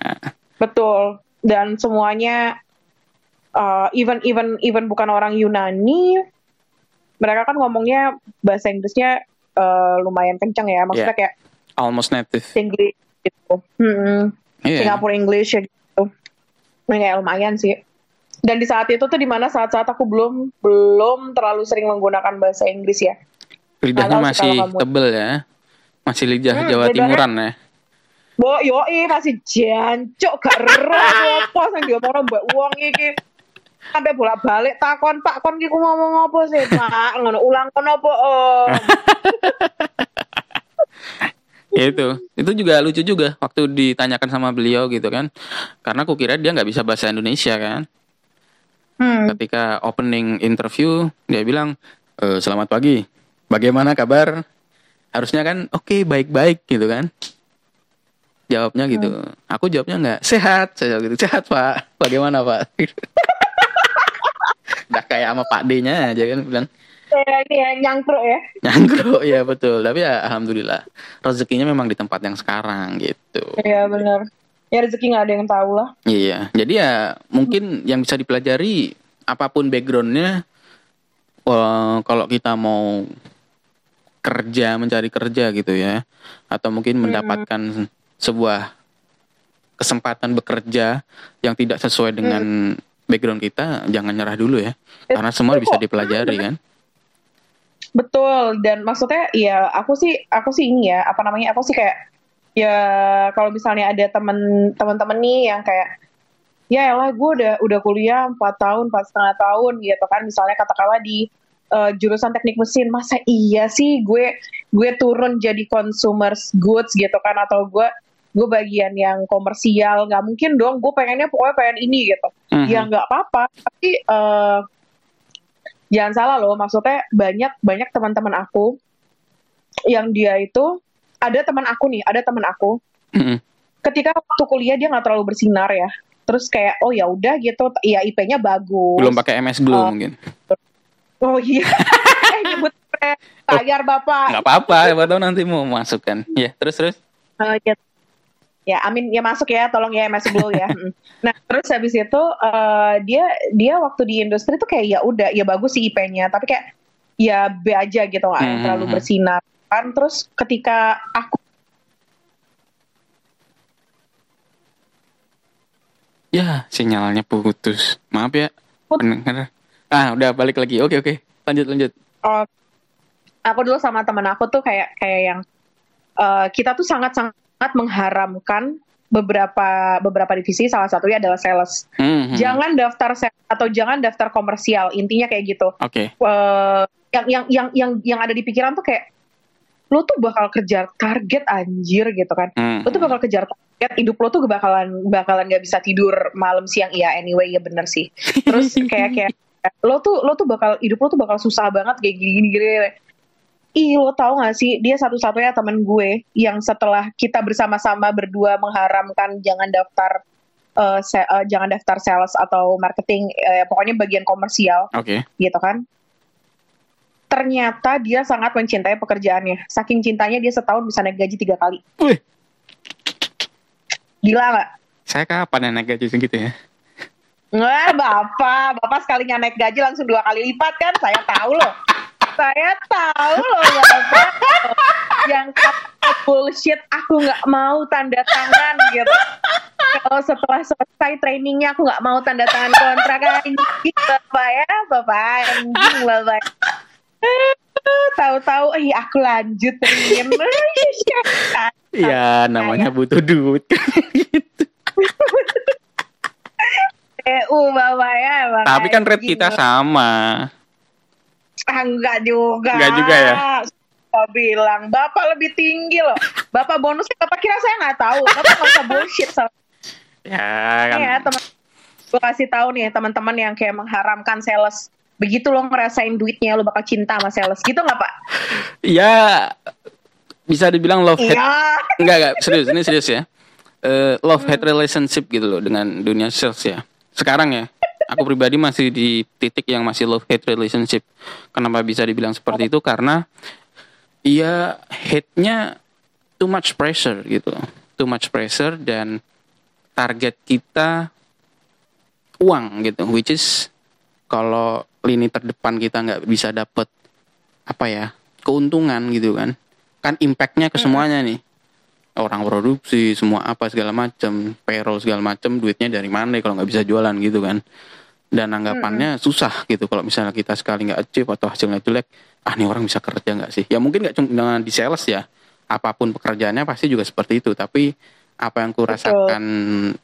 Speaker 1: Nah,
Speaker 2: Betul. Dan semuanya uh, even even even bukan orang Yunani, mereka kan ngomongnya bahasa Inggrisnya uh, lumayan kenceng ya. Maksudnya kayak
Speaker 1: almost native
Speaker 2: English gitu. Hmm,
Speaker 1: Iya.
Speaker 2: Singapore English ya gitu. Nah, kayak lumayan sih. Dan di saat itu tuh di mana saat-saat aku belum belum terlalu sering menggunakan bahasa Inggris ya.
Speaker 1: Lidahnya masih
Speaker 2: kamu.
Speaker 1: tebel ya. Masih lidah
Speaker 2: Hmm,
Speaker 1: Jawa
Speaker 2: lidahnya-
Speaker 1: Timuran ya.
Speaker 2: Bo yoi masih jancuk gak roh apa sing diomongno mbak wong iki. Sampai bolak-balik takon Pak kon iki ngomong apa sih Pak ngono ulang kon apa Om?
Speaker 1: Ya itu, itu juga lucu juga waktu ditanyakan sama beliau gitu kan. Karena aku kira dia nggak bisa bahasa Indonesia kan.
Speaker 2: Hmm.
Speaker 1: Ketika opening interview dia bilang "Eh, selamat pagi, bagaimana kabar? Harusnya kan oke baik-baik gitu kan. Jawabnya gitu. Aku jawabnya nggak sehat, saya jawab gitu sehat pak. Bagaimana pak? Udah kayak sama Pak D-nya aja kan bilang
Speaker 2: Ya, ini ya nyangkruk ya.
Speaker 1: nyangkruk ya betul. Tapi ya alhamdulillah rezekinya memang di tempat yang sekarang gitu.
Speaker 2: Iya benar. Ya rezeki nggak ada yang tahu lah.
Speaker 1: Iya, jadi ya mungkin yang bisa dipelajari apa pun backgroundnya, eh, kalau kita mau kerja mencari kerja gitu ya, atau mungkin mendapatkan sebuah kesempatan bekerja yang tidak sesuai dengan background kita, jangan nyerah dulu ya, karena semua bisa dipelajari kan.
Speaker 2: Betul dan maksudnya ya aku sih aku sih ini ya apa namanya aku sih kayak ya kalau misalnya ada temen teman-teman nih yang kayak ya elah gue udah udah kuliah 4 tahun empat setengah tahun gitu kan. Misalnya katakanlah di eh, jurusan teknik mesin masa iya sih gue gue turun jadi consumer goods gitu kan atau gue gue bagian yang komersial nggak mungkin dong gue pengennya pokoknya pengen ini gitu
Speaker 1: Mhm.
Speaker 2: ya nggak apa-apa tapi eh, jangan salah loh maksudnya banyak banyak teman-teman aku yang dia itu ada teman aku nih ada teman aku
Speaker 1: Mhm.
Speaker 2: ketika waktu kuliah dia nggak terlalu bersinar ya terus kayak oh ya udah gitu ya IP-nya bagus
Speaker 1: Belum pakai MS Glow
Speaker 2: Oh.
Speaker 1: mungkin.
Speaker 2: Oh iya eh nyebut bayar bapak
Speaker 1: Nggak apa-apa, siapa tahu nanti mau masukkan. Ya, terus terus.
Speaker 2: Eh, ya, ya amin ya masuk ya tolong ya masuk dulu ya Mm. nah terus habis itu eh, dia dia waktu di industri tuh kayak ya udah ya bagus sih IP-nya tapi kayak ya B aja gitu nggak
Speaker 1: Mhm.
Speaker 2: terlalu bersinar kan terus ketika aku
Speaker 1: Ya, sinyalnya putus. Maaf ya. Pendengar. Ah, udah balik lagi. Oke, oke. Lanjut, lanjut.
Speaker 2: oh, aku dulu sama temen aku tuh kayak kayak yang eh, kita tuh sangat sangat mengharamkan beberapa beberapa divisi salah satunya adalah sales
Speaker 1: Hmm, hmm.
Speaker 2: jangan daftar sales atau jangan daftar komersial intinya kayak gitu
Speaker 1: Oke.
Speaker 2: eh, yang yang yang yang yang ada di pikiran tuh kayak lo tuh bakal kejar target anjir gitu kan
Speaker 1: Hmm.
Speaker 2: lo tuh bakal kejar target hidup lo tuh bakalan bakalan nggak bisa tidur malam siang iya anyway ya bener sih terus kayak kayak lo tuh lo tuh bakal hidup lo tuh bakal susah banget kayak gini gini, gini. Ih lo tau gak sih dia satu-satunya temen gue yang setelah kita bersama-sama berdua mengharamkan jangan daftar se- eh, jangan daftar sales atau marketing eh, pokoknya bagian komersial
Speaker 1: Oke.
Speaker 2: gitu kan. Ternyata dia sangat mencintai pekerjaannya. Saking cintanya dia setahun bisa naik gaji tiga kali.
Speaker 1: Wih,
Speaker 2: Gila nggak?
Speaker 1: saya kapan naik gaji segitu ya?
Speaker 2: Nggak, bapak, bapak sekalinya naik gaji langsung dua kali lipat kan? Saya tahu loh. Saya tahu loh bapak. Yang kata bullshit, aku nggak mau tanda tangan gitu. Kalau setelah selesai trainingnya aku nggak mau tanda tangan kontrak anjing bapak ya, bapak anjing bapak. Tahu-tahu, ih aku lanjut Rin.
Speaker 1: Ya, namanya butuh duit. gitu.
Speaker 2: EU bapak ya. Bapak
Speaker 1: Tapi kan rate kita sama.
Speaker 2: Ah, enggak juga.
Speaker 1: Enggak juga ya?
Speaker 2: Bapak bilang, Bapak lebih tinggi loh. Bapak bonusnya Bapak kira saya nggak tahu. Bapak nggak usah bullshit sama
Speaker 1: Ya, kan.
Speaker 2: ya teman. Gue kasih tahu nih teman-teman yang kayak mengharamkan sales. Begitu lo ngerasain duitnya lo bakal cinta sama sales. Gitu nggak Pak?
Speaker 1: Ya, bisa dibilang love hate.
Speaker 2: Iya.
Speaker 1: Enggak, enggak, serius, ini serius ya. Eh, love hate relationship gitu loh dengan dunia sales ya. Sekarang ya, aku pribadi masih di titik yang masih love hate relationship. Kenapa bisa dibilang seperti itu? Karena ya hate-nya too much pressure gitu. Too much pressure dan target kita uang gitu, which is kalau lini terdepan kita nggak bisa dapet apa ya keuntungan gitu kan, kan impactnya ke semuanya nih orang produksi semua apa segala macam payroll segala macam duitnya dari mana kalau nggak bisa jualan gitu kan. Dan anggapannya susah gitu kalau misalnya kita sekali nggak achieve atau hasilnya jelek ah nih orang bisa kerja nggak sih? Ya mungkin nggak cuma di sales ya apa pun pekerjaannya pasti juga seperti itu. Tapi apa yang ku rasakan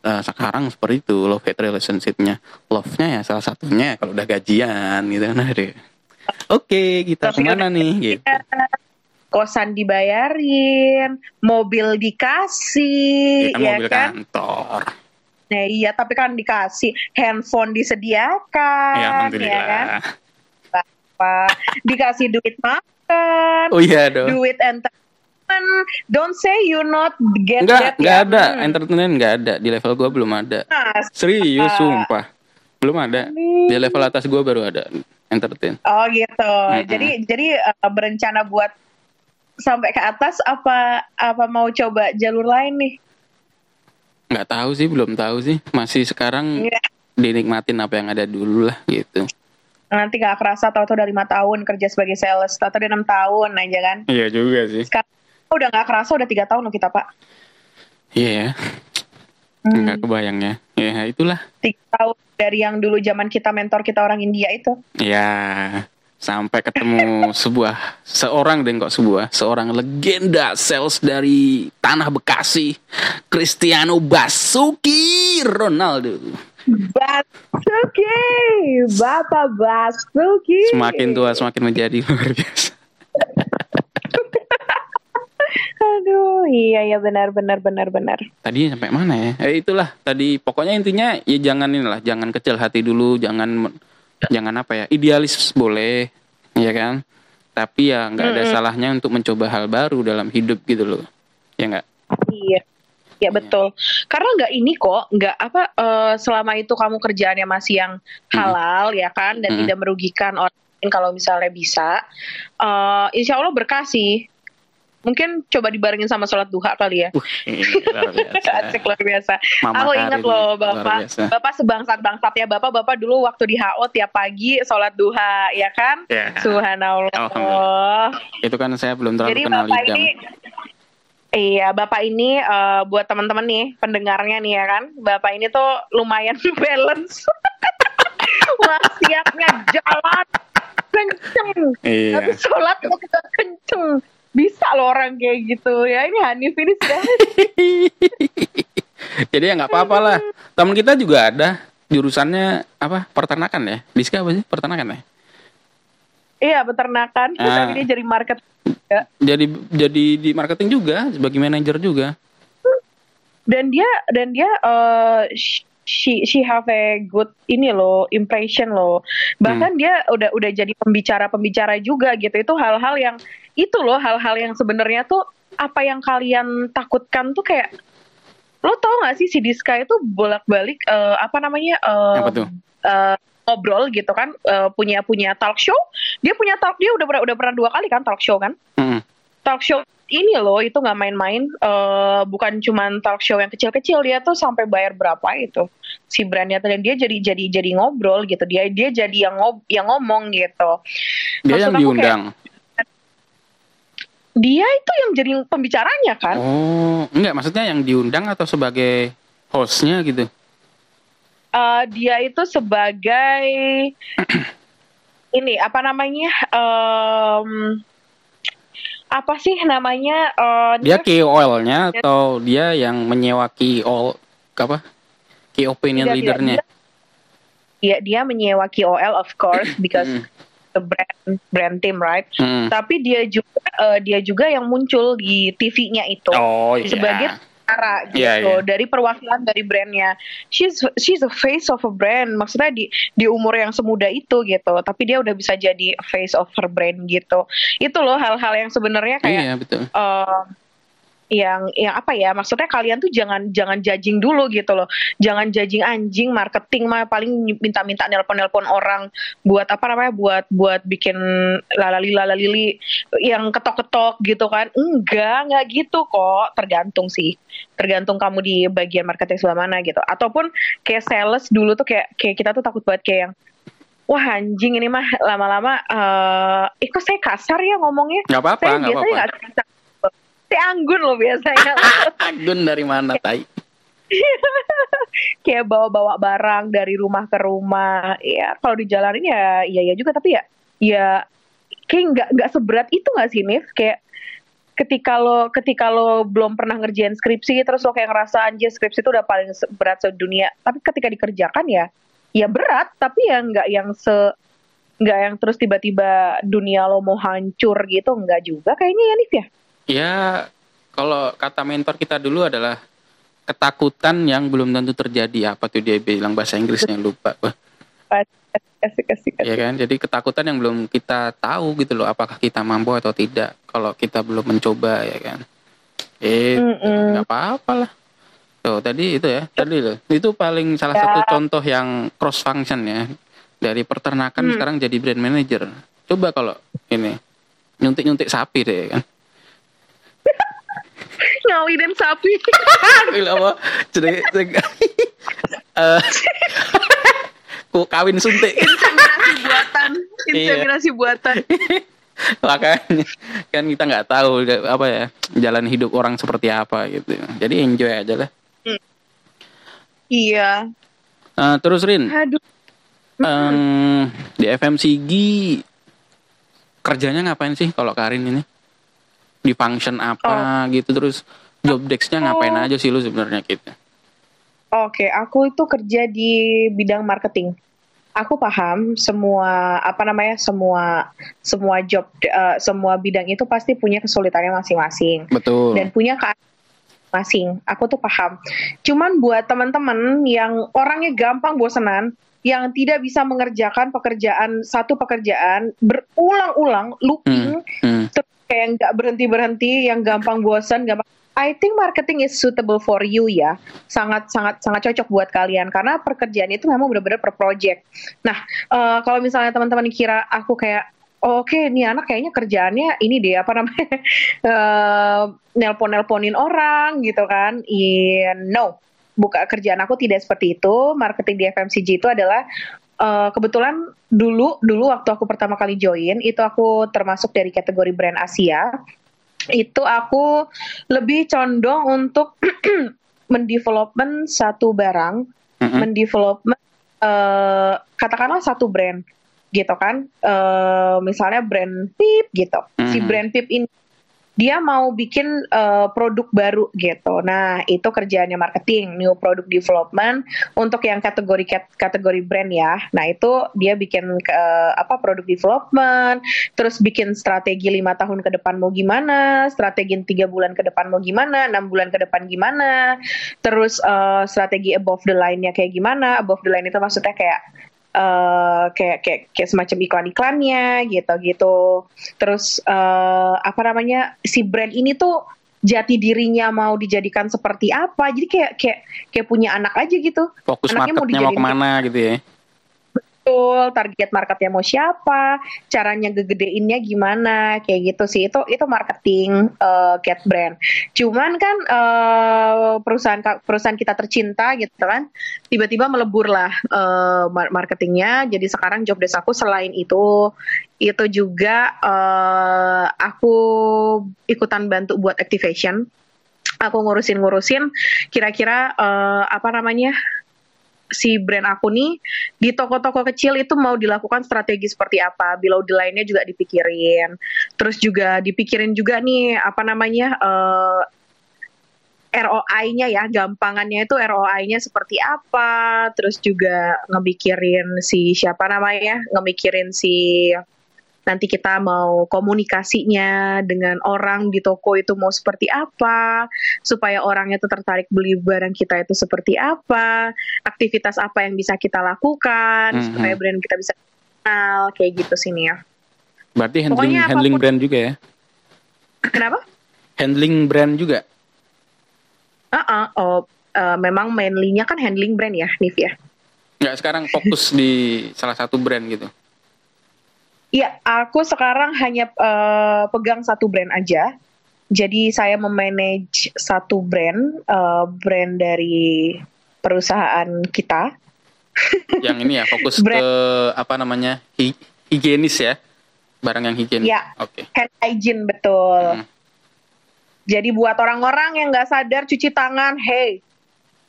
Speaker 1: uh, sekarang seperti itu love hate relationshipnya. Love-nya ya salah satunya kalau udah gajian gitu deh oke kita
Speaker 2: Tapi
Speaker 1: ke
Speaker 2: mana
Speaker 1: nih gitu
Speaker 2: kosan dibayarin, mobil dikasih,
Speaker 1: kita
Speaker 2: ya
Speaker 1: mobil
Speaker 2: kan?
Speaker 1: kantor
Speaker 2: Nah iya, tapi kan dikasih handphone disediakan,
Speaker 1: ya
Speaker 2: ya kan? Pak, dikasih duit makan,
Speaker 1: oh iya dong
Speaker 2: duit entertainment. Don't say you not get
Speaker 1: Enggak,
Speaker 2: that
Speaker 1: enggak
Speaker 2: ya.
Speaker 1: ada.
Speaker 2: Hmm.
Speaker 1: Entertainment enggak ada. Di level gua belum ada.
Speaker 2: Nah,
Speaker 1: Serius,
Speaker 2: Ah.
Speaker 1: sumpah. Belum ada. Di level atas gua baru ada entertain.
Speaker 2: Oh gitu.
Speaker 1: Mm-mm.
Speaker 2: Jadi jadi uh, berencana buat sampai ke atas apa apa mau coba jalur lain nih?
Speaker 1: Nggak tahu sih, belum tahu sih. Masih sekarang
Speaker 2: Iya.
Speaker 1: dinikmatin apa yang ada dulu lah gitu.
Speaker 2: Nanti gak kerasa tahu-tahu dari lima tahun kerja sebagai sales, tahu-tahu udah enam tahun aja kan.
Speaker 1: Iya juga sih.
Speaker 2: Sekarang udah gak kerasa udah tiga tahun loh kita pak.
Speaker 1: Iya ya.
Speaker 2: Hmm,
Speaker 1: Nggak kebayang ya. Ya itulah.
Speaker 2: tiga tahun dari yang dulu zaman kita mentor kita orang India itu.
Speaker 1: Ya sampai ketemu sebuah seorang dan kok sebuah seorang legenda sales dari tanah Bekasi Cristiano Basuki Ronaldo
Speaker 2: Basuki, Bapak Basuki.
Speaker 1: semakin tua semakin menjadi luar biasa
Speaker 2: Aduh, iya ya benar benar benar benar.
Speaker 1: tadi sampai mana ya eh, itulah tadi pokoknya intinya ya jangan inilah jangan kecil hati dulu jangan jangan apa ya idealis boleh ya kan tapi ya nggak ada
Speaker 2: Mm-mm.
Speaker 1: salahnya untuk mencoba hal baru dalam hidup gitu loh ya nggak
Speaker 2: Iya. Ya betul. Karena nggak ini kok, nggak apa eh, selama itu kamu kerjaannya masih yang halal ya kan dan
Speaker 1: Mm-mm.
Speaker 2: tidak merugikan orang lain kalau misalnya bisa. eh insya Allah berkah sih. Mungkin coba dibarengin sama sholat duha kali ya.
Speaker 1: uh, luar biasa
Speaker 2: Asik luar biasa.
Speaker 1: Mama
Speaker 2: Aku ingat loh bapak, bapak sebangsat bangsatnya bapak, bapak dulu waktu di HO tiap pagi sholat duha, ya kan?
Speaker 1: Ya.
Speaker 2: Subhanallah.
Speaker 1: Alhamdulillah. itu kan saya belum terlalu
Speaker 2: Jadi
Speaker 1: kenal
Speaker 2: bapak
Speaker 1: idam
Speaker 2: ini, iya bapak ini eh, buat teman-teman nih pendengarnya nih ya kan, bapak ini tuh lumayan balance. Wasiatnya jalan kenceng,
Speaker 1: iya
Speaker 2: tapi sholat kok kita kenceng. Bisa loh orang kayak gitu ya. Ini Hanif ini sudah
Speaker 1: jadi ya nggak apa-apa lah teman kita juga ada jurusannya apa peternakan ya Diska apa sih peternakan ya
Speaker 2: iya peternakan,
Speaker 1: Ah.
Speaker 2: tapi dia jadi market. juga.
Speaker 1: jadi jadi di marketing juga sebagai manajer juga
Speaker 2: Dan dia dan dia sh- she she have a good ini loh impression loh. Bahkan
Speaker 1: Hmm.
Speaker 2: dia udah udah jadi pembicara-pembicara juga gitu. Itu hal-hal yang itu loh hal-hal yang sebenarnya tuh apa yang kalian takutkan tuh kayak lo tau gak sih si Diska itu bolak-balik eh, apa namanya eh,
Speaker 1: Apa tuh?
Speaker 2: eh, ngobrol gitu kan eh, punya punya talk show. Dia punya talk dia udah pernah udah pernah dua kali kan talk show kan?
Speaker 1: Mm-mm.
Speaker 2: talk show ini loh itu nggak main-main eh, bukan cuman talk show yang kecil-kecil dia tuh sampai bayar berapa itu si brandnya dan dia jadi jadi jadi ngobrol gitu. Dia dia jadi yang ngob yang ngomong gitu.
Speaker 1: Dia
Speaker 2: Maksud
Speaker 1: yang diundang
Speaker 2: dia itu yang jadi pembicaranya kan?
Speaker 1: Oh enggak maksudnya yang diundang atau sebagai hostnya gitu?
Speaker 2: Eh, dia itu sebagai ini apa namanya em, apa sih namanya eh,
Speaker 1: dia KOL-nya atau dia yang menyewa KOL apa? Key opinion leadernya?
Speaker 2: dia dia menyewa KOL of course because
Speaker 1: Mm.
Speaker 2: The brand brand team right?
Speaker 1: Mm.
Speaker 2: tapi dia juga eh, dia juga yang muncul di TV-nya itu.
Speaker 1: Oh iya.
Speaker 2: Sebagai cara gitu.
Speaker 1: Iya, iya.
Speaker 2: dari perwakilan dari brandnya. She's she's a face of a brand. Maksudnya di di umur yang semuda itu gitu. Tapi dia udah bisa jadi face of her brand gitu. Itu loh hal-hal yang sebenarnya kayak
Speaker 1: iya betul.
Speaker 2: eh, yang yang apa ya maksudnya kalian tuh jangan jangan judging dulu gitu loh. Jangan judging anjing marketing mah paling minta-minta nelpon-nelpon orang buat apa namanya buat buat bikin lalali lalali yang ketok-ketok gitu kan. Enggak enggak gitu kok. Tergantung sih. Tergantung kamu di bagian marketing sebelah mana gitu. Ataupun kayak sales dulu tuh kayak kayak kita tuh takut banget kayak yang wah anjing ini mah lama-lama eh eh, kok saya kasar ya ngomongnya?
Speaker 1: Nggak apa-apa
Speaker 2: saya biasanya
Speaker 1: apa-apa.
Speaker 2: nggak bisa. Saya anggun loh biasanya.
Speaker 1: Agun dari mana tai?
Speaker 2: Kayak bawa-bawa barang dari rumah ke rumah. Ya kalau dijalanin ya iya ya juga. Tapi ya ya kayak nggak nggak seberat itu nggak sih Nif kayak ketika lo ketika lo belum pernah ngerjain skripsi terus lo kayak ngerasa anjir skripsi itu udah paling berat sedunia. Tapi ketika dikerjakan ya ya berat. Tapi ya nggak yang se nggak yang terus tiba-tiba dunia lo mau hancur gitu nggak juga kayaknya ya Nif ya
Speaker 1: Ya, kalau kata mentor kita dulu adalah ketakutan yang belum tentu terjadi. Apa tuh dia bilang bahasa Inggrisnya lupa. Wah,
Speaker 2: kasih kasih kasih
Speaker 1: ya kan? Jadi ketakutan yang belum kita tahu gitu loh, apakah kita mampu atau tidak. Kalau kita belum mencoba ya kan. Eh, nggak apa-apa lah. Tuh, tadi itu ya, tadi loh. Itu paling salah
Speaker 2: Ya.
Speaker 1: satu contoh yang cross function ya. Dari peternakan
Speaker 2: Hmm.
Speaker 1: sekarang jadi brand manager. Coba kalau ini nyuntik-nyuntik sapi deh ya kan.
Speaker 2: Ngawinin sapi
Speaker 1: Gila apa? Jadi eh ku kawin suntik.
Speaker 2: inseminasi buatan
Speaker 1: Iya.
Speaker 2: inseminasi buatan
Speaker 1: Makanya kan kita nggak tahu apa ya jalan hidup orang seperti apa gitu. Jadi enjoy aja lah.
Speaker 2: iya
Speaker 1: Eh, terus Rin,
Speaker 2: aduh
Speaker 1: em, di FMCG kerjanya ngapain sih kalau Karin ini? Di function apa gitu terus job desk-nya ngapain
Speaker 2: Oh.
Speaker 1: aja sih lu sebenarnya gitu?
Speaker 2: Oke, aku itu kerja di bidang marketing. Aku paham semua apa namanya semua semua job eh, semua bidang itu pasti punya kesulitannya masing-masing
Speaker 1: Betul.
Speaker 2: dan punya keahlian masing. Aku tuh paham. Cuman buat teman-teman yang orangnya gampang bosenan, yang tidak bisa mengerjakan pekerjaan satu pekerjaan berulang-ulang, looping,
Speaker 1: Hmm.
Speaker 2: terus kayak nggak berhenti berhenti, yang gampang bosan, gampang. I think marketing is suitable for you ya, sangat sangat sangat cocok buat kalian karena pekerjaan itu memang benar-benar per project. Nah, eh, kalau misalnya teman-teman kira aku kayak oh, oke nih anak kayaknya kerjaannya ini deh apa namanya eh, nelpon-nelponin orang gitu kan, iya no, buka kerjaan aku tidak seperti itu. Marketing di FMCG itu adalah eh, kebetulan dulu dulu waktu aku pertama kali join itu aku termasuk dari kategori brand Asia itu aku lebih condong untuk mendevelopment satu barang,
Speaker 1: Mm-mm.
Speaker 2: mendevelopment eh, katakanlah satu brand gitu kan, Eh, misalnya brand Pip gitu, si
Speaker 1: Mhm.
Speaker 2: brand Pip ini dia mau bikin eh, produk baru gitu. Nah, itu kerjaannya marketing, new product development untuk yang kategori kat- kategori brand ya. Nah, itu dia bikin eh, apa produk development, terus bikin strategi lima tahun ke depan mau gimana, strategi tiga bulan ke depan mau gimana, enam bulan ke depan gimana, terus eh, strategi above the line-nya kayak gimana. Above the line itu maksudnya kayak eh, kayak kayak kayak semacam iklan-iklannya gitu-gitu. Terus eh, apa namanya si brand ini tuh jati dirinya mau dijadikan seperti apa. Jadi kayak kayak kayak punya anak aja gitu.
Speaker 1: Fokus
Speaker 2: Anaknya mau
Speaker 1: marketnya mau
Speaker 2: ke
Speaker 1: mana gitu ya?
Speaker 2: Betul, target marketnya mau siapa, caranya ngegedeinnya gimana, kayak gitu sih. Itu itu marketing eh, cat brand. Cuman kan eh, perusahaan perusahaan kita tercinta gitu kan, tiba-tiba melebur lah eh, mar- marketingnya. Jadi sekarang job desk aku selain itu itu juga eh, aku ikutan bantu buat activation. Aku ngurusin-ngurusin kira-kira eh, apa namanya si brand aku nih di toko-toko kecil itu mau dilakukan strategi seperti apa, below the line-nya juga dipikirin. Terus juga dipikirin juga nih apa namanya eh, ROI-nya ya, gampangannya itu ROI-nya seperti apa, terus juga ngemikirin si siapa namanya, ngemikirin si nanti kita mau komunikasinya dengan orang di toko itu mau seperti apa, supaya orangnya tuh tertarik beli barang kita itu seperti apa, aktivitas apa yang bisa kita lakukan,
Speaker 1: Mhm.
Speaker 2: supaya brand kita bisa kenal, kayak gitu sini ya.
Speaker 1: Berarti handling
Speaker 2: Pokoknya apapun-
Speaker 1: handling brand juga ya?
Speaker 2: Kenapa?
Speaker 1: Handling brand juga.
Speaker 2: Uh-uh, oh, eh, memang mainly-nya kan handling brand ya, Nif ya.
Speaker 1: Nggak sekarang fokus di salah satu brand gitu.
Speaker 2: Iya, aku sekarang hanya eh, pegang satu brand aja. Jadi saya memanage satu brand, eh, brand dari perusahaan kita.
Speaker 1: Yang ini ya fokus
Speaker 2: Brand.
Speaker 1: ke apa namanya hi- higienis ya, barang yang higienis.
Speaker 2: Iya.
Speaker 1: Oke.
Speaker 2: Hand hygiene betul.
Speaker 1: Hmm.
Speaker 2: Jadi buat orang-orang yang nggak sadar cuci tangan, hey,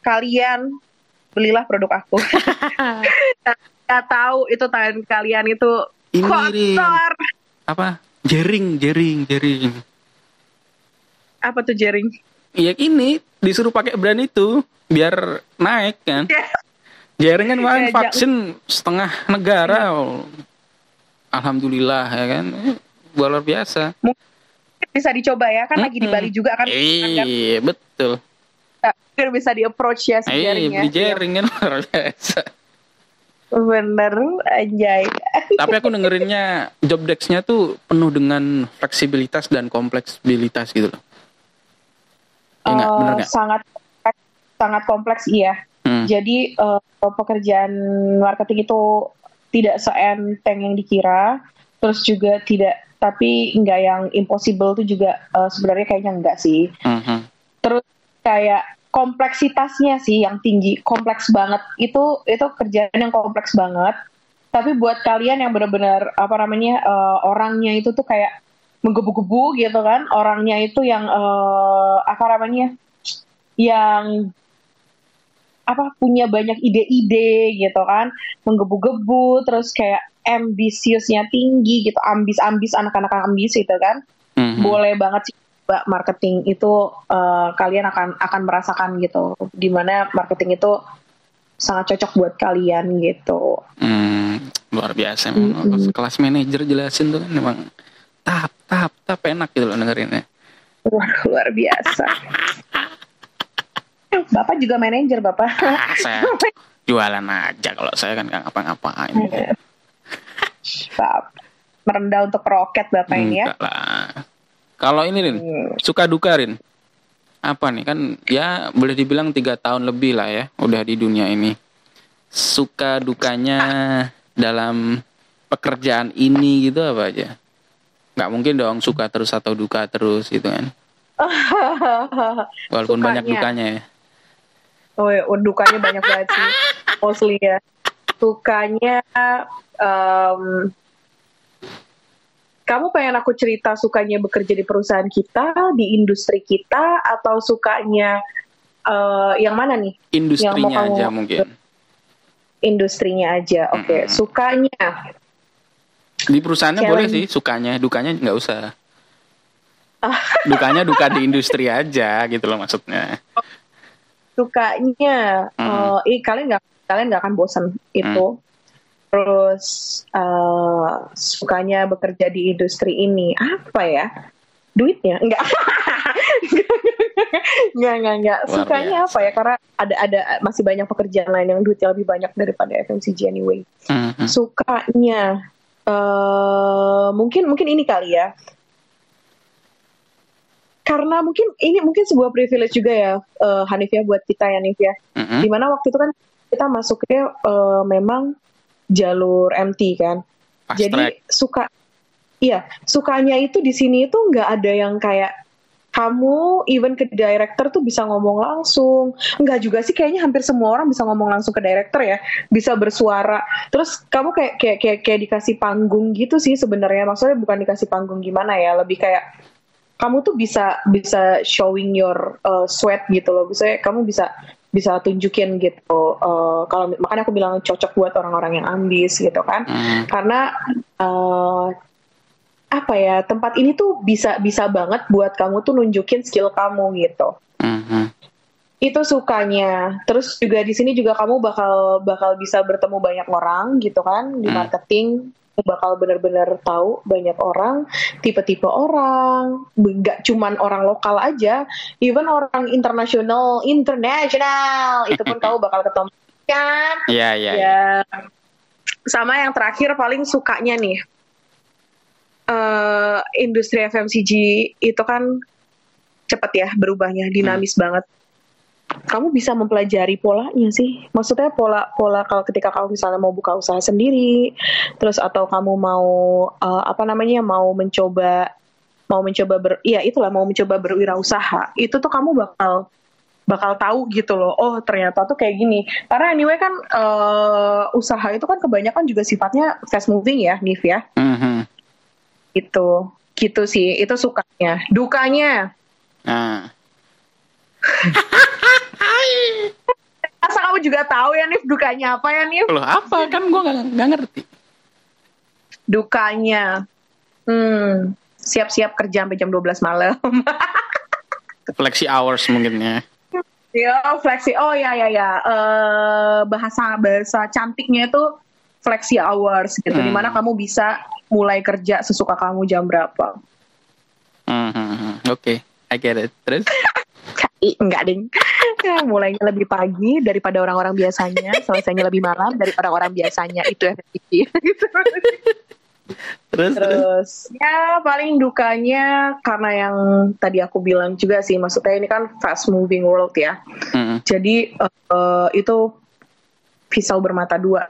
Speaker 2: kalian belilah produk aku. Gak tahu itu tangan kalian itu
Speaker 1: Ini, Rin. Apa? Jering, jering, jering.
Speaker 2: Apa tuh jaring?
Speaker 1: Iya ini disuruh pakai brand itu biar naik kan. Jering kan
Speaker 2: Ya,
Speaker 1: vaksin setengah negara. oh. Alhamdulillah ya kan. Luar biasa.
Speaker 2: Bisa dicoba ya, kan lagi di. Bali juga kan.
Speaker 1: Iya, betul.
Speaker 2: mungkin bisa di approach ya si
Speaker 1: Iya,
Speaker 2: jaringnya.
Speaker 1: beli jering kan luar biasa.
Speaker 2: Bener, anjay.
Speaker 1: Tapi aku dengerinnya job desk-nya tuh penuh dengan fleksibilitas dan kompleksibilitas gitu loh. Bener
Speaker 2: Eh,
Speaker 1: nggak?
Speaker 2: sangat sangat kompleks iya.
Speaker 1: Hmm.
Speaker 2: Jadi eh, pekerjaan marketing itu tidak seenteng yang dikira, terus juga tidak tapi nggak yang impossible tuh juga eh, sebenarnya kayaknya enggak sih.
Speaker 1: Mhm.
Speaker 2: Terus kayak kompleksitasnya sih yang tinggi, kompleks banget. Itu itu kerjaan yang kompleks banget. Tapi buat kalian yang benar-benar apa namanya eh, orangnya itu tuh kayak menggebu-gebu gitu kan, orangnya itu yang eh, apa namanya yang apa punya banyak ide-ide gitu kan, menggebu-gebu terus kayak ambisiusnya tinggi gitu, ambis-ambis anak-anak ambis gitu kan
Speaker 1: Mhm.
Speaker 2: boleh banget sih Mbak marketing itu eh, kalian akan akan merasakan gitu di mana marketing itu sangat cocok buat kalian gitu
Speaker 1: Hmm, luar biasa emang.
Speaker 2: Mm-mm.
Speaker 1: Kelas manajer jelasin tuh kan emang tap tap tap enak gitu loh dengerinnya.
Speaker 2: Wah, luar biasa Bapak juga manajer Bapak
Speaker 1: Ah, saya jualan aja kalau saya kan nggak ngapa-ngapain.
Speaker 2: Merendah untuk roket Bapak ini ya
Speaker 1: lah. Kalau ini Rin,
Speaker 2: Hmm.
Speaker 1: suka duka Rin. Apa nih kan ya boleh dibilang tiga tahun lebih lah ya udah di dunia ini. Suka dukanya dalam pekerjaan ini gitu apa aja? Nggak mungkin dong suka terus atau duka terus gitu kan. Walaupun banyak
Speaker 2: Sukanya.
Speaker 1: dukanya ya.
Speaker 2: Oh, ya, oh, dukanya banyak banget sih. Mostly ya. Sukanya, em, kamu pengen aku cerita sukanya bekerja di perusahaan kita, di industri kita, atau sukanya eh, yang mana nih?
Speaker 1: Industrinya
Speaker 2: kamu-
Speaker 1: aja mungkin.
Speaker 2: Industrinya aja. Oke,
Speaker 1: Mm-mm.
Speaker 2: sukanya.
Speaker 1: Di perusahaannya boleh
Speaker 2: Challenge.
Speaker 1: sih, sukanya, dukanya nggak usah.
Speaker 2: Ah.
Speaker 1: Dukanya duka di industri aja gitu loh maksudnya.
Speaker 2: Sukanya,
Speaker 1: Mm.
Speaker 2: eh, ih, kalian nggak kalian nggak akan bosan itu. Terus eh, sukanya bekerja di industri ini apa ya? Duitnya? Enggak. Enggak, enggak, enggak. Sukanya apa ya? Karena ada ada masih banyak pekerjaan lain yang duitnya lebih banyak daripada FMCG anyway.
Speaker 1: Mhm.
Speaker 2: Sukanya eh mungkin mungkin ini kali ya. Karena mungkin ini mungkin sebuah privilege juga ya eh, Hanif ya buat kita ya Hanif ya.
Speaker 1: Mhm.
Speaker 2: Di mana waktu itu kan kita masuknya eh, memang jalur MT kan.
Speaker 1: Fast
Speaker 2: Jadi
Speaker 1: track.
Speaker 2: suka, iya sukanya itu di sini itu nggak ada yang kayak kamu even ke director tuh bisa ngomong langsung. Enggak juga sih kayaknya hampir semua orang bisa ngomong langsung ke director ya, bisa bersuara. Terus kamu kayak kayak kayak, kayak dikasih panggung gitu sih sebenarnya. Maksudnya bukan dikasih panggung gimana ya, lebih kayak kamu tuh bisa bisa showing your uh, sweat gitu loh. Bisa kamu bisa bisa tunjukin gitu. Uh, kalau makanya aku bilang cocok buat orang-orang yang ambis gitu kan
Speaker 1: Mhm.
Speaker 2: karena eh, apa ya tempat ini tuh bisa bisa banget buat kamu tuh nunjukin skill kamu gitu
Speaker 1: Mhm.
Speaker 2: itu sukanya terus juga di sini juga kamu bakal bakal bisa bertemu banyak orang gitu kan di
Speaker 1: Hmm.
Speaker 2: marketing bakal benar-benar tahu banyak orang tipe-tipe orang nggak cuman orang lokal aja even orang internasional internasional itu pun kamu bakal ketemu kan
Speaker 1: Iya, iya. iya.
Speaker 2: ya sama yang terakhir paling sukanya nih eh industri FMCG itu kan cepet ya berubahnya dinamis banget kamu bisa mempelajari polanya sih. Maksudnya pola pola kalau ketika kamu misalnya mau buka usaha sendiri terus atau kamu mau eh, apa namanya mau mencoba mau mencoba ber iya itulah mau mencoba berwirausaha itu tuh kamu bakal bakal tahu gitu loh oh ternyata tuh kayak gini. Karena anyway kan eh, usaha itu kan kebanyakan juga sifatnya fast moving ya Nif ya.
Speaker 1: Mhm.
Speaker 2: itu gitu sih itu sukanya. Dukanya.
Speaker 1: Nah,
Speaker 2: kamu juga tahu ya Nif dukanya apa ya Nif?
Speaker 1: Loh apa kan gue nggak nggak ngerti.
Speaker 2: Dukanya, hmm, siap-siap kerja sampai jam 12 malam.
Speaker 1: Flexi hours mungkin ya.
Speaker 2: Ya, flexi. Oh ya ya ya. Eh, bahasa bahasa cantiknya itu flexi hours gitu.
Speaker 1: Hmm.
Speaker 2: Di mana kamu bisa mulai kerja sesuka kamu jam berapa.
Speaker 1: Hmm, hmm, hmm. Oke, I get it. Terus?
Speaker 2: Enggak ding. Ya, mulainya lebih pagi daripada orang-orang biasanya, selesainya lebih malam daripada orang biasanya. Itu efektif. Gitu.
Speaker 1: Terus? Terus?
Speaker 2: Terus ya paling dukanya karena yang tadi aku bilang juga sih, maksudnya ini kan fast moving world ya.
Speaker 1: Hmm,
Speaker 2: Jadi eh, itu pisau bermata dua.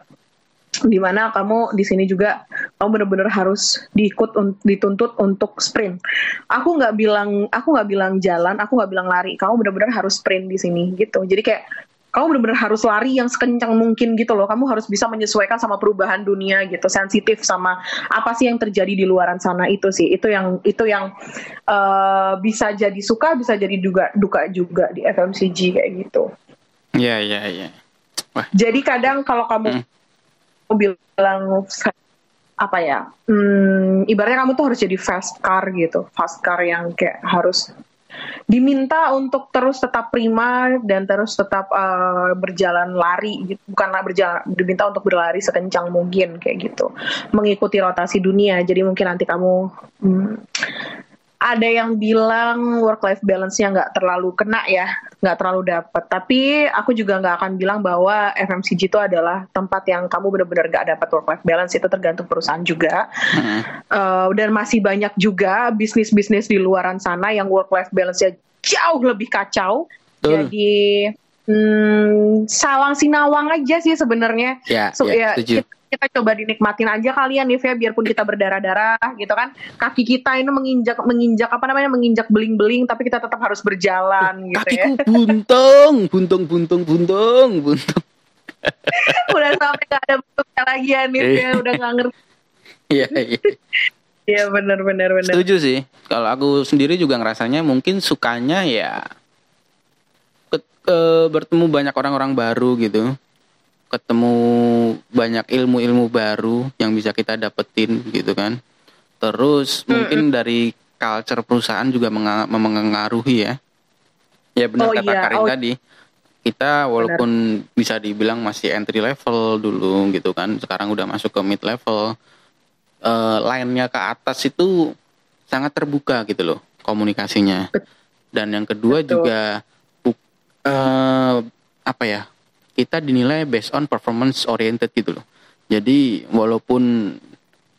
Speaker 2: Di mana kamu di sini juga kamu benar-benar harus diikut un- dituntut untuk sprint. Aku nggak bilang aku nggak bilang jalan, aku nggak bilang lari. Kamu benar-benar harus sprint di sini gitu. Jadi kayak kamu benar-benar harus lari yang sekencang mungkin gitu loh. Kamu harus bisa menyesuaikan sama perubahan dunia gitu, sensitif sama apa sih yang terjadi di luaran sana itu sih. Itu yang itu yang eh, bisa jadi suka, bisa jadi juga duka juga di FMCG kayak gitu.
Speaker 1: Iya, iya, iya.
Speaker 2: Jadi kadang kalau kamu
Speaker 1: Hmm.
Speaker 2: Bilang apa ya, hmm, ibaratnya kamu tuh harus jadi fast car gitu, fast car yang kayak harus diminta untuk terus tetap prima dan terus tetap eh, berjalan lari gitu. Bukanlah berjalan diminta untuk berlari sekencang mungkin kayak gitu. Mengikuti rotasi dunia. Jadi mungkin nanti kamu hmm, ada yang bilang work life balance-nya nggak terlalu kena ya, nggak terlalu dapat. Tapi aku juga nggak akan bilang bahwa FMCG itu adalah tempat yang kamu benar-benar nggak dapat work life balance itu tergantung perusahaan juga.
Speaker 1: Hmm.
Speaker 2: Eh, dan masih banyak juga bisnis-bisnis di luaran sana yang work life balance-nya jauh lebih kacau.
Speaker 1: Betul.
Speaker 2: Jadi hmm, salang sinawang aja sih sebenarnya.
Speaker 1: Ya,
Speaker 2: So,
Speaker 1: ya,
Speaker 2: ya,
Speaker 1: setuju.
Speaker 2: kita, kita coba dinikmatin aja kalian nih ya biarpun kita berdarah-darah gitu kan kaki kita ini menginjak menginjak apa namanya menginjak beling-beling tapi kita tetap harus berjalan gitu ya
Speaker 1: Kakiku buntung, buntung, buntung, buntung, buntung.
Speaker 2: udah sampai gak ada bentuknya lagi ya nih
Speaker 1: Iya.
Speaker 2: ya udah nggak ngerti
Speaker 1: Iya, iya.
Speaker 2: ya benar benar benar
Speaker 1: Setuju sih. Kalau aku sendiri juga ngerasanya mungkin sukanya ya ke- ke- bertemu banyak orang-orang baru gitu. Ketemu banyak ilmu-ilmu baru yang bisa kita dapetin gitu kan. Terus mungkin dari culture perusahaan juga menga- mengaruhi ya. Ya benar
Speaker 2: Oh
Speaker 1: kata
Speaker 2: iya,
Speaker 1: Karin
Speaker 2: oh.
Speaker 1: tadi. Kita walaupun bisa dibilang masih entry level dulu gitu kan. Sekarang udah masuk ke mid level eh line-nya ke atas itu sangat terbuka gitu loh komunikasinya. Dan yang kedua
Speaker 2: Betul.
Speaker 1: juga bu- eh apa ya? Kita dinilai based on performance oriented gitu loh. Jadi walaupun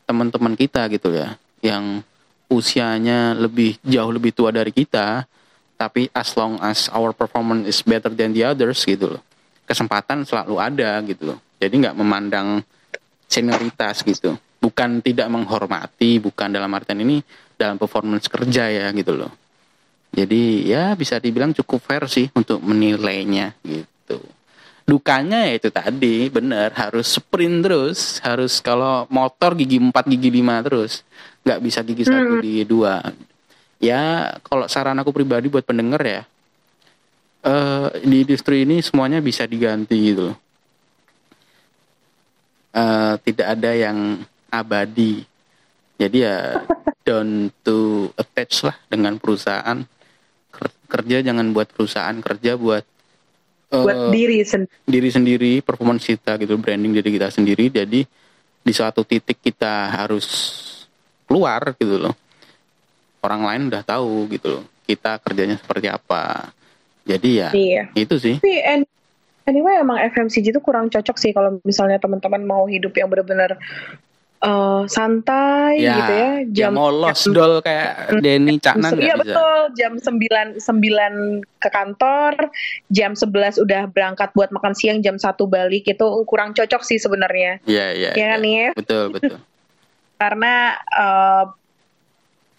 Speaker 1: teman-teman kita gitu ya yang usianya lebih jauh lebih tua dari kita, tapi as long as our performance is better than the others gitu loh. Kesempatan selalu ada gitu loh. Jadi nggak memandang senioritas gitu. Bukan tidak menghormati, bukan dalam artian ini dalam performance kerja ya gitu loh. Jadi ya bisa dibilang cukup fair sih untuk menilainya gitu. Dukanya ya itu tadi bener harus sprint terus, harus kalau motor gigi 4 gigi 5 terus, nggak bisa gigi satu gigi dua. Ya kalau saran aku pribadi buat pendengar ya, eh di industri ini semuanya bisa diganti gitu. Eh, tidak ada yang abadi. Jadi ya don't to attach lah dengan perusahaan. Ker- Kerja jangan buat perusahaan, kerja buat eh,
Speaker 2: buat diri sendiri
Speaker 1: diri sendiri, performance kita gitu, branding diri kita sendiri. Jadi di suatu titik kita harus keluar gitu loh. Orang lain udah tahu gitu loh. Kita kerjanya seperti apa. Jadi ya
Speaker 2: iya
Speaker 1: itu sih.
Speaker 2: tapi an- anyway emang FMCG itu kurang cocok sih kalau misalnya teman-teman mau hidup yang benar-benar eh, santai
Speaker 1: Ya,
Speaker 2: gitu ya
Speaker 1: ya mau los dol kayak Denny Caknan
Speaker 2: Iya betul, jam 9 9 ke kantor, jam 11 udah berangkat buat makan siang, jam 1 balik itu kurang cocok sih sebenarnya.
Speaker 1: Iya iya.
Speaker 2: Ya kan,
Speaker 1: iya.
Speaker 2: Nif?
Speaker 1: Betul betul.
Speaker 2: Karena eh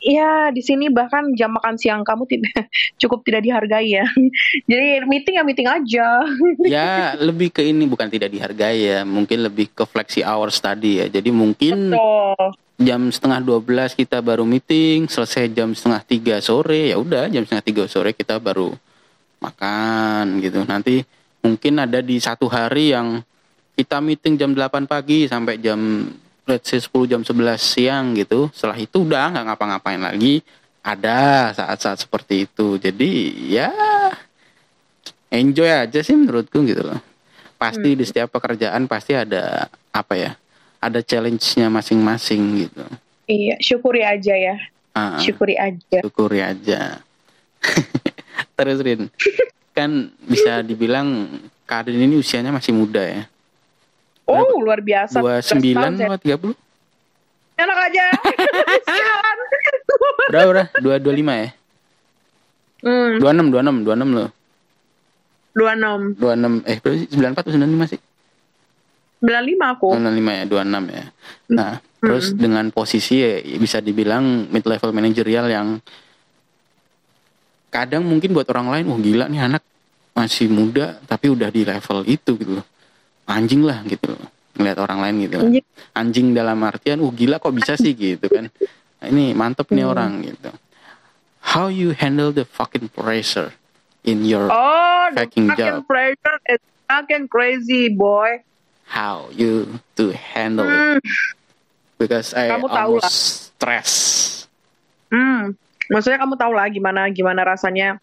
Speaker 2: ya di sini bahkan jam makan siang kamu tidak cukup tidak dihargai ya. Jadi meeting ya meeting aja.
Speaker 1: ya lebih ke ini bukan tidak dihargai ya mungkin lebih ke flexi hours tadi ya jadi mungkin
Speaker 2: Betul.
Speaker 1: jam setengah 12 kita baru meeting selesai jam setengah tiga sore ya udah jam setengah tiga sore kita baru makan gitu nanti mungkin ada di satu hari yang kita meeting jam 8 pagi sampai jam let's say 10 jam 11 siang gitu. Setelah itu udah nggak ngapa-ngapain lagi. Ada saat-saat seperti itu. Jadi ya enjoy aja sih menurutku gitu loh. Pasti di setiap pekerjaan pasti ada apa ya ada challenge-nya masing-masing gitu.
Speaker 2: Iya, syukuri aja ya.
Speaker 1: Ah,
Speaker 2: Syukuri aja.
Speaker 1: syukuri aja. Terus Rin kan bisa dibilang Karin ini usianya masih muda ya
Speaker 2: Oh, luar biasa.
Speaker 1: 29
Speaker 2: Belas tahun,
Speaker 1: atau 30
Speaker 2: saya- Enak aja. Sialan.
Speaker 1: berapa berapa? dua dua lima ya?
Speaker 2: Hmm,
Speaker 1: dua enam dua enam dua enam loh.
Speaker 2: 26.
Speaker 1: dua enam eh berapa sih? sembilan empat sembilan lima sih?
Speaker 2: 95 aku.
Speaker 1: sembilan lima ya dua enam ya. Nah terus dengan posisi ya, bisa dibilang mid level managerial yang kadang mungkin buat orang lain wah gila nih anak masih muda tapi udah di level itu gitu loh anjing lah gitu loh ngeliat orang lain gitu loh.
Speaker 2: Anjing.
Speaker 1: dalam artian uh gila kok bisa sih gitu kan Nah, ini mantep nih
Speaker 2: Hmm.
Speaker 1: orang gitu how you handle the fucking pressure in your
Speaker 2: Oh, the
Speaker 1: Fucking
Speaker 2: fucking
Speaker 1: job.
Speaker 2: pressure is fucking crazy, boy.
Speaker 1: how you to handle it
Speaker 2: Hmm,
Speaker 1: because I
Speaker 2: Kamu tahu
Speaker 1: almost stress
Speaker 2: hmm. Maksudnya kamu tahu lah gimana gimana rasanya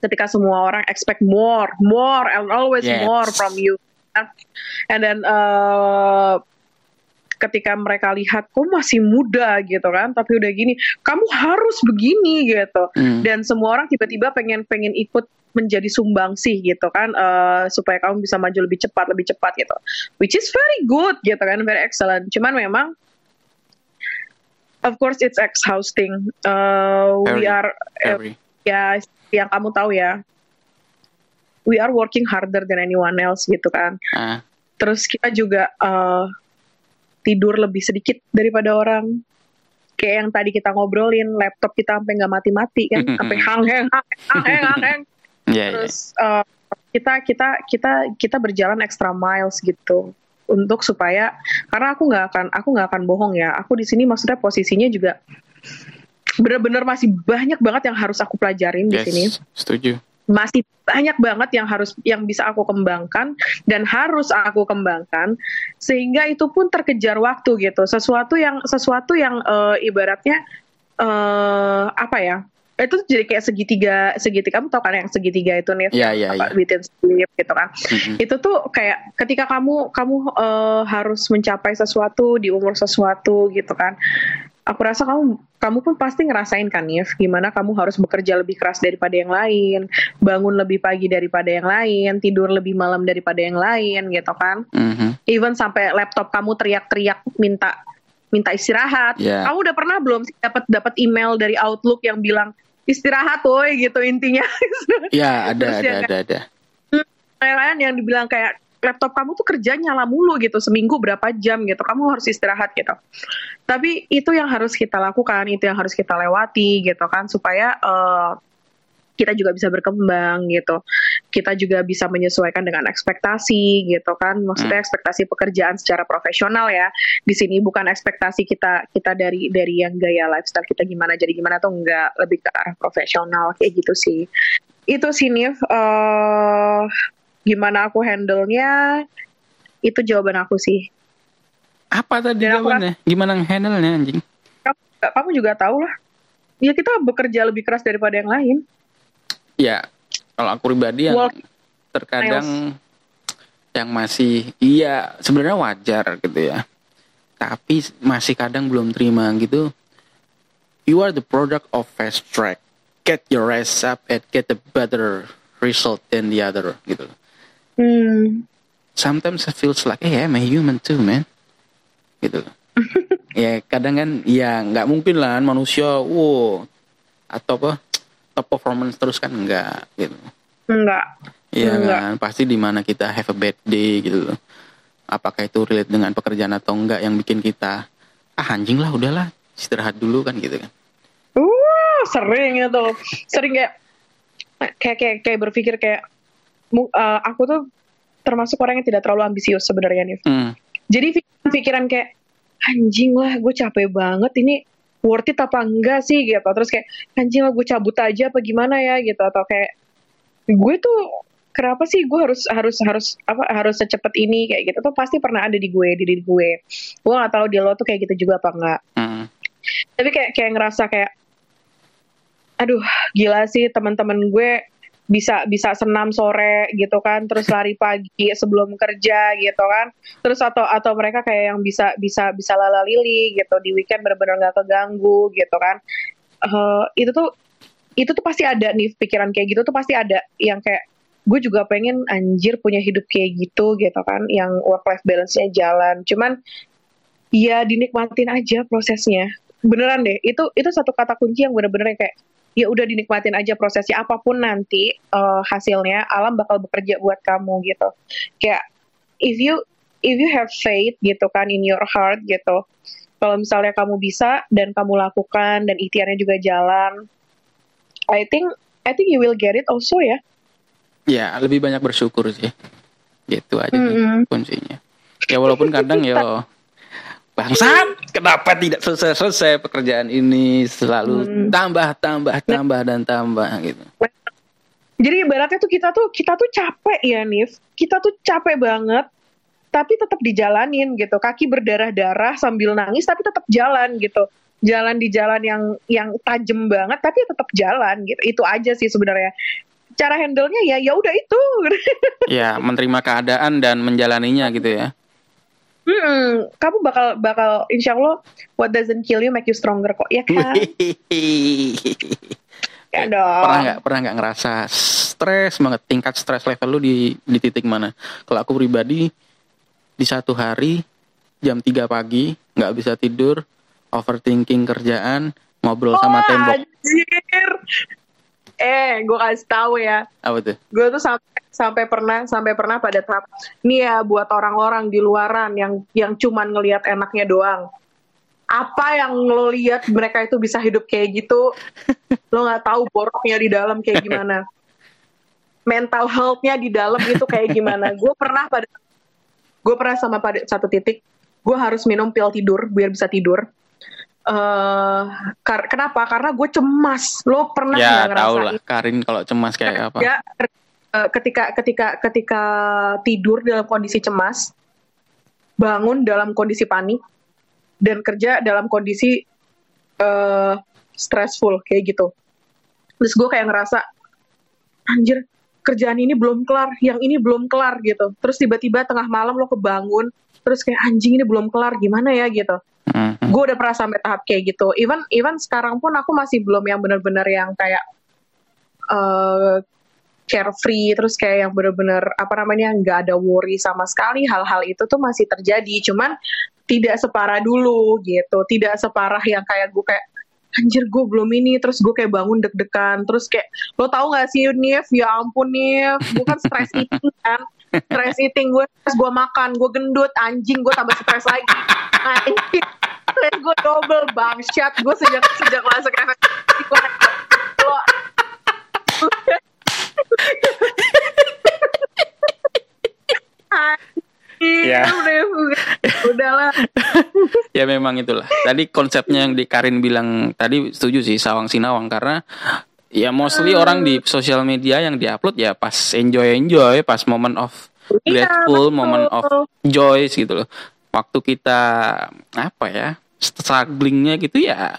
Speaker 2: ketika semua orang expect more, more, and always
Speaker 1: Yes.
Speaker 2: more from you. And then uh, ketika mereka lihat kok masih muda? gitu kan, tapi udah gini, kamu harus begini gitu.
Speaker 1: Hmm.
Speaker 2: dan semua orang tiba-tiba pengen pengen ikut menjadi sumbangsih gitu kan eh, supaya kamu bisa maju lebih cepat lebih cepat gitu. Which is very good gitu kan very excellent. Cuman memang of course it's exhausting. Uh, we are eh,
Speaker 1: very
Speaker 2: ya yang kamu tahu ya we are working harder than anyone else gitu kan.
Speaker 1: Ah.
Speaker 2: Terus kita juga eh, tidur lebih sedikit daripada orang. Kayak yang tadi kita ngobrolin laptop kita sampai nggak mati-mati kan sampai hang hang hang hang hang hang, hang.
Speaker 1: ya ya
Speaker 2: terus eh, kita kita kita kita berjalan extra miles gitu. Untuk supaya karena aku nggak akan aku nggak akan bohong ya. Aku di sini maksudnya posisinya juga bener-bener masih banyak banget yang harus aku pelajarin di
Speaker 1: yes
Speaker 2: sini.
Speaker 1: setuju
Speaker 2: masih banyak banget yang harus yang bisa aku kembangkan dan harus aku kembangkan sehingga itu pun terkejar waktu gitu. Sesuatu yang sesuatu yang eh, ibaratnya eh apa ya itu jadi kayak segitiga segitiga kamu tau kan yang segitiga itu nih
Speaker 1: ya ya
Speaker 2: apa
Speaker 1: ya
Speaker 2: within sleep gitu kan.
Speaker 1: Mhm.
Speaker 2: itu tuh kayak ketika kamu kamu eh, harus mencapai sesuatu di umur sesuatu gitu kan aku rasa kamu kamu pun pasti ngerasain kan Yves gimana kamu harus bekerja lebih keras daripada yang lain bangun lebih pagi daripada yang lain tidur lebih malam daripada yang lain gitu kan?
Speaker 1: Mhm.
Speaker 2: even sampai laptop kamu teriak-teriak minta minta istirahat.
Speaker 1: Ya.
Speaker 2: kamu udah pernah belum sih dapat dapat email dari Outlook yang bilang istirahat woi gitu intinya.
Speaker 1: Ya ada
Speaker 2: Terus
Speaker 1: ada
Speaker 2: yang
Speaker 1: ada ada.
Speaker 2: Kayak kan yang dibilang kayak laptop kamu tuh kerja nyala mulu gitu seminggu berapa jam gitu kamu harus istirahat gitu. Tapi itu yang harus kita lakukan itu yang harus kita lewati gitu kan supaya eh, kita juga bisa berkembang gitu. Kita juga bisa menyesuaikan dengan ekspektasi gitu kan maksudnya ekspektasi pekerjaan secara profesional ya. Di sini bukan ekspektasi kita kita dari dari yang gaya lifestyle kita gimana jadi gimana tuh enggak lebih ke arah profesional kayak gitu sih. Itu sih Nif eh gimana aku handle-nya itu jawaban aku sih.
Speaker 1: Apa tadi
Speaker 2: Dan aku
Speaker 1: jawabannya? Gimana handle nya anjing?
Speaker 2: Kamu, kamu juga tahu lah. Ya kita bekerja lebih keras daripada yang lain.
Speaker 1: Ya kalau aku pribadi yang
Speaker 2: Walk
Speaker 1: terkadang yang masih iya sebenarnya wajar gitu ya. Tapi masih kadang belum terima gitu. You are the product of fast track. Get your ass up and get a better result than the other gitu
Speaker 2: hmm,
Speaker 1: sometimes it feels like hey I'm a human too man. Gitu. Ya kadang kan ya nggak mungkin lah manusia wow. Atau apa top performance terus kan enggak gitu.
Speaker 2: Enggak
Speaker 1: Iya kan, pasti di mana kita have a bad day gitu. Loh. Apakah itu relate dengan pekerjaan atau enggak yang bikin kita ah anjing lah udahlah istirahat dulu kan gitu kan.
Speaker 2: uh sering itu. Sering kayak kayak kayak, kayak berpikir kayak eh, aku tuh termasuk orang yang tidak terlalu ambisius sebenarnya nih
Speaker 1: Hmm.
Speaker 2: jadi pikiran, kayak anjing lah gue capek banget ini worth it apa enggak sih? Gitu. Terus kayak anjing lah gue cabut aja apa gimana ya? Gitu. Atau kayak gue tuh kenapa sih gue harus harus harus apa harus secepat ini? Kayak gitu. Tuh pasti pernah ada di gue di diri gue. Gue nggak tahu di lo tuh kayak gitu juga apa enggak.
Speaker 1: Hmm.
Speaker 2: tapi kayak kayak ngerasa kayak aduh gila sih teman-teman gue bisa bisa senam sore gitu kan terus lari pagi sebelum kerja gitu kan. Terus atau atau mereka kayak yang bisa bisa bisa lala lili gitu di weekend benar-benar nggak keganggu gitu kan. Eh, itu tuh itu tuh pasti ada nih pikiran kayak gitu tuh pasti ada yang kayak gue juga pengen anjir punya hidup kayak gitu gitu kan yang work life balance-nya jalan. Cuman ya dinikmatin aja prosesnya. Beneran deh itu itu satu kata kunci yang bener-bener kayak ya udah dinikmatin aja prosesnya apa pun nanti eh, hasilnya alam bakal bekerja buat kamu gitu kayak if you if you have faith gitu kan in your heart gitu kalau misalnya kamu bisa dan kamu lakukan dan ikhtiarnya juga jalan I think I think you will get it also ya
Speaker 1: Ya, lebih banyak bersyukur sih. Gitu aja sih
Speaker 2: Mm-mm.
Speaker 1: kuncinya. Ya walaupun kadang ya bangsat, kenapa tidak selesai-selesai pekerjaan ini selalu
Speaker 2: Hmm.
Speaker 1: tambah tambah tambah dan tambah gitu.
Speaker 2: Jadi ibaratnya tuh kita tuh kita tuh capek ya Nif. Kita tuh capek banget tapi tetap dijalanin gitu. Kaki berdarah-darah sambil nangis tapi tetap jalan gitu. Jalan di jalan yang yang tajam banget tapi tetap jalan gitu. Itu aja sih sebenarnya. Cara handle-nya ya ya udah itu.
Speaker 1: Ya, menerima keadaan dan menjalaninya gitu ya.
Speaker 2: Hmm, kamu bakal bakal insya Allah what doesn't kill you make you stronger kok ya kan? ya dong.
Speaker 1: pernah nggak pernah nggak ngerasa stres banget tingkat stres level lu di di titik mana kalau aku pribadi di satu hari jam 3 pagi nggak bisa tidur overthinking kerjaan ngobrol sama
Speaker 2: Wah,
Speaker 1: tembok
Speaker 2: Anjir. Eh, gue kasih tahu ya.
Speaker 1: apa tuh?
Speaker 2: Gue tuh sampai sampai pernah sampai pernah pada tahap nih ya buat orang-orang di luaran yang yang cuman ngelihat enaknya doang. Apa yang lo lihat mereka itu bisa hidup kayak gitu? Lo nggak tahu boroknya di dalam kayak gimana. Mental health-nya di dalam itu kayak gimana. Gue pernah pada gue pernah sama pada satu titik gue harus minum pil tidur biar bisa tidur eh kar- kenapa? Karena gue cemas. Lo pernah
Speaker 1: ya
Speaker 2: nggak ngerasain?
Speaker 1: lah Karin kalau cemas kayak apa?
Speaker 2: Ya ketika ketika ketika tidur dalam kondisi cemas bangun dalam kondisi panik dan kerja dalam kondisi eh stressful kayak gitu. Terus gue kayak ngerasa anjir kerjaan ini belum kelar yang ini belum kelar gitu. Terus tiba-tiba tengah malam lo kebangun terus kayak anjing ini belum kelar gimana ya? gitu Gue udah pernah sampai tahap kayak gitu. Even even sekarang pun aku masih belum yang benar-benar yang kayak eh carefree terus kayak yang benar-benar apa namanya nggak ada worry sama sekali. Hal-hal itu tuh masih terjadi cuman tidak separah dulu gitu. Tidak separah yang kayak gue kayak anjir gue belum ini terus gue kayak bangun deg-degan. Terus kayak lo tau gak sih Nif? Ya ampun Nif. Gue kan stress eating kan. Stress eating gue terus gue makan gue gendut. Anjing gue tambah stres lagi. Anjing stres gue double bangsat. Gue sejak sejak masuk FSC gue lo
Speaker 1: Ya.
Speaker 2: udah, udahlah
Speaker 1: ya memang itulah. Tadi konsepnya yang di Karin bilang tadi setuju sih sawang sinawang. Karena ya mostly orang di sosial media yang diupload ya pas enjoy enjoy pas moment of
Speaker 2: Iya,
Speaker 1: grateful
Speaker 2: betul.
Speaker 1: moment of joy gitu loh. Waktu kita apa ya strugglingnya gitu ya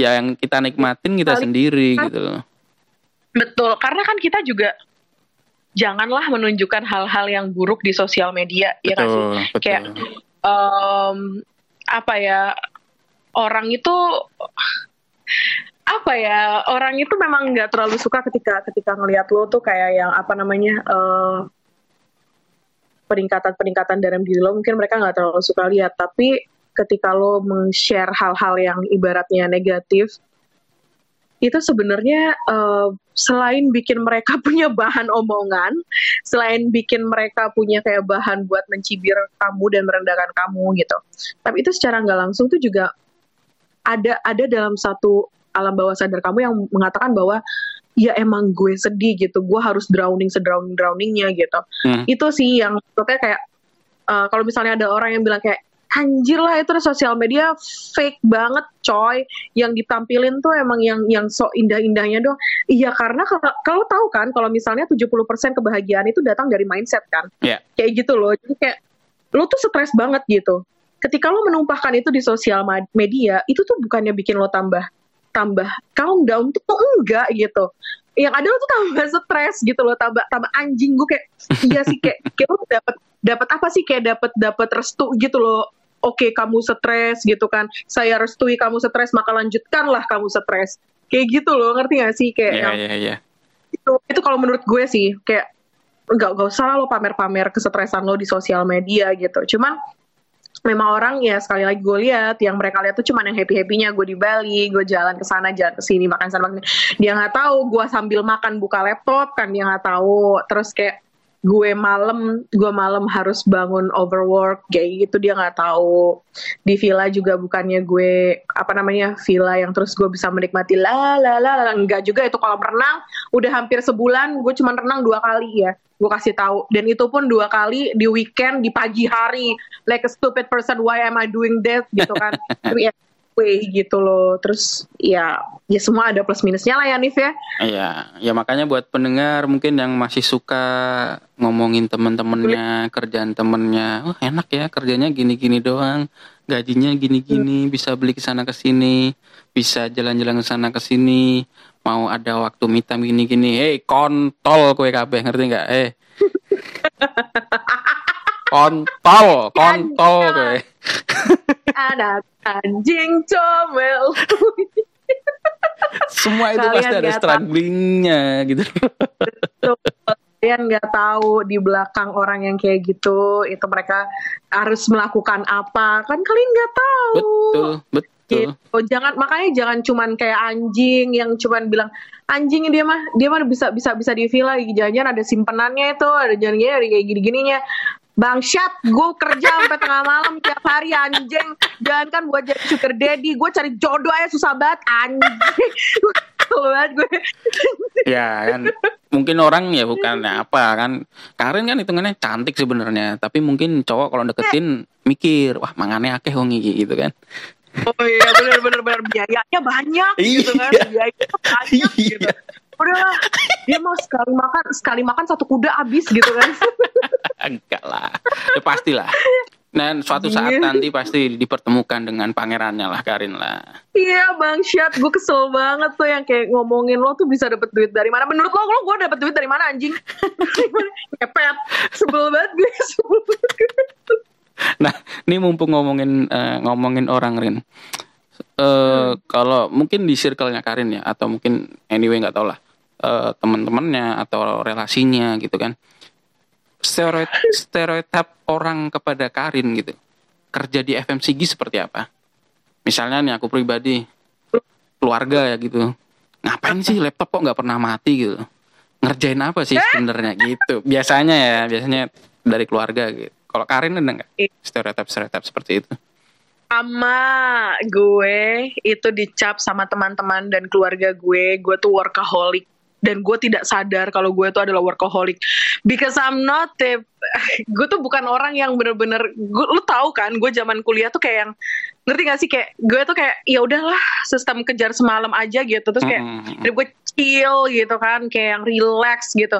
Speaker 1: ya yang kita nikmatin kita
Speaker 2: Paling-
Speaker 1: sendiri gitu. Loh
Speaker 2: Betul, karena kan kita juga janganlah menunjukkan hal-hal yang buruk di sosial media, ya kan sih?
Speaker 1: betul betul.
Speaker 2: Kayak em, apa ya orang itu apa ya orang itu memang nggak terlalu suka ketika ketika ngelihat lo tuh kayak yang apa namanya eh, peningkatan-peningkatan dalam diri lo mungkin mereka nggak terlalu suka lihat. Tapi ketika lo meng-share hal-hal yang ibaratnya negatif itu sebenarnya eh, selain bikin mereka punya bahan omongan, selain bikin mereka punya kayak bahan buat mencibir kamu dan merendahkan kamu gitu. Tapi itu secara nggak langsung tuh juga ada ada dalam satu alam bawah sadar kamu yang mengatakan bahwa ya emang gue sedih gitu, gue harus drowning sedrowning drowningnya gitu.
Speaker 1: Hmm.
Speaker 2: Itu sih yang maksudnya kayak eh, kalau misalnya ada orang yang bilang kayak anjir lah itu sosial media fake banget coy. Yang ditampilin tuh emang yang yang so indah-indahnya dong iya karena kalau kalau tahu kan kalau misalnya 70% kebahagiaan itu datang dari mindset kan.
Speaker 1: Iya.
Speaker 2: kayak gitu loh. Jadi kayak lo tuh stres banget gitu. Ketika lo menumpahkan itu di sosial media itu tuh bukannya bikin lo tambah tambah calm down tuh tuh enggak gitu. Yang ada lo tuh tambah stres gitu loh tambah tambah anjing. Gue kayak iya sih kayak kayak lo dapat dapat apa sih? Kayak dapat dapat restu gitu loh oke kamu stres gitu kan. Saya restui kamu stres maka lanjutkanlah kamu stres. Kayak gitu loh ngerti gak sih? Kayak
Speaker 1: Iya
Speaker 2: yang
Speaker 1: iya iya.
Speaker 2: itu itu kalau menurut gue sih kayak nggak nggak usah lo pamer-pamer kesetresan lo di sosial media gitu. Cuman memang orang ya sekali lagi gue lihat yang mereka lihat tuh cuman yang happy happynya gue di Bali gue jalan ke sana jalan ke sini makan sana makan dia nggak tahu gue sambil makan buka laptop kan dia nggak tahu. Terus kayak gue malam gue malam harus bangun overwork kayak gitu dia nggak tahu. Di villa juga bukannya gue apa namanya villa yang terus gue bisa menikmati. La la la enggak juga itu kolam renang udah hampir sebulan gue cuma renang dua kali ya gue kasih tahu. Dan itu pun dua kali di weekend di pagi hari. Like a stupid person why am I doing this? Gitu kan way gitu loh. Terus ya ya semua ada plus minusnya lah ya Nif ya.
Speaker 1: Iya, ya makanya buat pendengar mungkin yang masih suka ngomongin temen-temennya, kerjaan temennya, oh enak ya kerjanya gini-gini doang, gajinya gini-gini, bisa beli ke sana ke sini, bisa jalan-jalan ke sana ke sini, mau ada waktu me time gini-gini, hei kontol kue kabeh ngerti nggak? Eh, kontol, kontol kue.
Speaker 2: anak anjing comel.
Speaker 1: Semua itu
Speaker 2: Kalian
Speaker 1: pasti ada strugglingnya gitu.
Speaker 2: Kalian nggak tahu di belakang orang yang kayak gitu itu mereka harus melakukan apa. Kan kalian nggak tahu.
Speaker 1: Betul, betul.
Speaker 2: gitu. Jangan makanya jangan cuman kayak anjing yang cuman bilang anjing dia mah dia mah bisa bisa bisa di villa jangan ada simpenannya itu ada jangan gini ada kayak gini gininya Bangsat, gue kerja sampai tengah malam tiap hari anjing. Jangan kan buat jadi sugar daddy, gue cari jodoh aja susah banget anjing. Banget gue.
Speaker 1: Ya kan mungkin orang ya bukan apa kan Karin kan hitungannya cantik sebenarnya tapi mungkin cowok kalau deketin mikir wah mangannya akeh wong iki gitu kan
Speaker 2: Oh iya bener bener bener biayanya banyak gitu kan
Speaker 1: Iya.
Speaker 2: biayanya banyak gitu. Udah dia mau sekali makan sekali makan satu kuda habis gitu kan.
Speaker 1: enggak lah ya pastilah dan suatu saat
Speaker 2: Iya.
Speaker 1: nanti pasti dipertemukan dengan pangerannya lah Karin lah
Speaker 2: iya bang Syat gue kesel banget tuh yang kayak ngomongin lo tuh bisa dapet duit dari mana. Menurut lo lo gue dapet duit dari mana anjing? Ngepet. Sebel banget gue. Sebel banget
Speaker 1: nah ini mumpung ngomongin eh, ngomongin orang Rin eh kalau mungkin di circle-nya Karin ya atau mungkin anyway nggak tau lah eh, teman-temannya atau relasinya gitu kan. Stereotip stereotip orang kepada Karin gitu. Kerja di FMCG seperti apa? Misalnya nih aku pribadi keluarga ya gitu. Ngapain sih laptop kok nggak pernah mati gitu? Ngerjain apa sih sebenarnya gitu? Biasanya ya biasanya dari keluarga gitu. Kalau Karin ada nggak? Stereotip stereotip seperti itu?
Speaker 2: Sama gue itu dicap sama teman-teman dan keluarga gue. Gue tuh workaholic dan gue tidak sadar kalau gue tuh adalah workaholic. Because I'm not the gue tuh bukan orang yang bener-bener gue lu tahu kan gue zaman kuliah tuh kayak yang ngerti gak sih? Kayak gue tuh kayak ya udahlah sistem kejar semalam aja gitu. Terus kayak jadi gue chill gitu kan kayak yang relax gitu.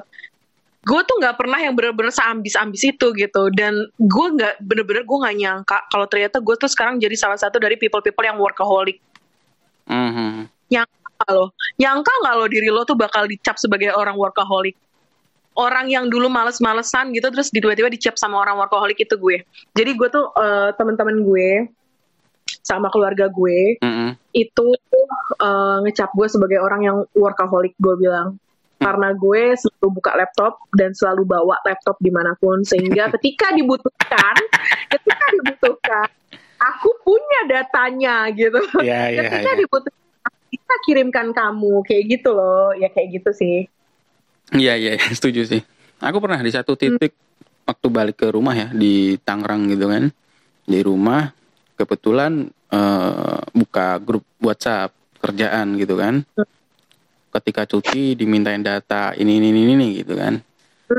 Speaker 2: Gue tuh nggak pernah yang bener-bener seambis-ambis itu gitu. Dan gue nggak bener-bener gue nggak nyangka kalau ternyata gue tuh sekarang jadi salah satu dari people-people yang workaholic.
Speaker 1: Mhm.
Speaker 2: nyangka nggak lo nyangka nggak lo diri lo tuh bakal dicap sebagai orang workaholic? Orang yang dulu males-malesan gitu terus di- tiba-tiba dicap sama orang workaholic itu gue. Jadi gue tuh eh, teman-teman gue sama keluarga gue
Speaker 1: Mhm.
Speaker 2: itu eh, ngecap gue sebagai orang yang workaholic gue bilang. Karena gue selalu buka laptop dan selalu bawa laptop di mana pun sehingga ketika dibutuhkan ketika dibutuhkan aku punya datanya gitu.
Speaker 1: Iya, iya,
Speaker 2: ketika
Speaker 1: iya.
Speaker 2: dibutuhkan kita kirimkan kamu kayak gitu loh ya kayak gitu sih
Speaker 1: Iya iya setuju sih. Aku pernah di satu titik waktu balik ke rumah ya di Tangerang gitu kan. Di rumah kebetulan eh, buka grup WhatsApp kerjaan gitu kan. Ketika cuti dimintain data ini ini ini, ini gitu kan.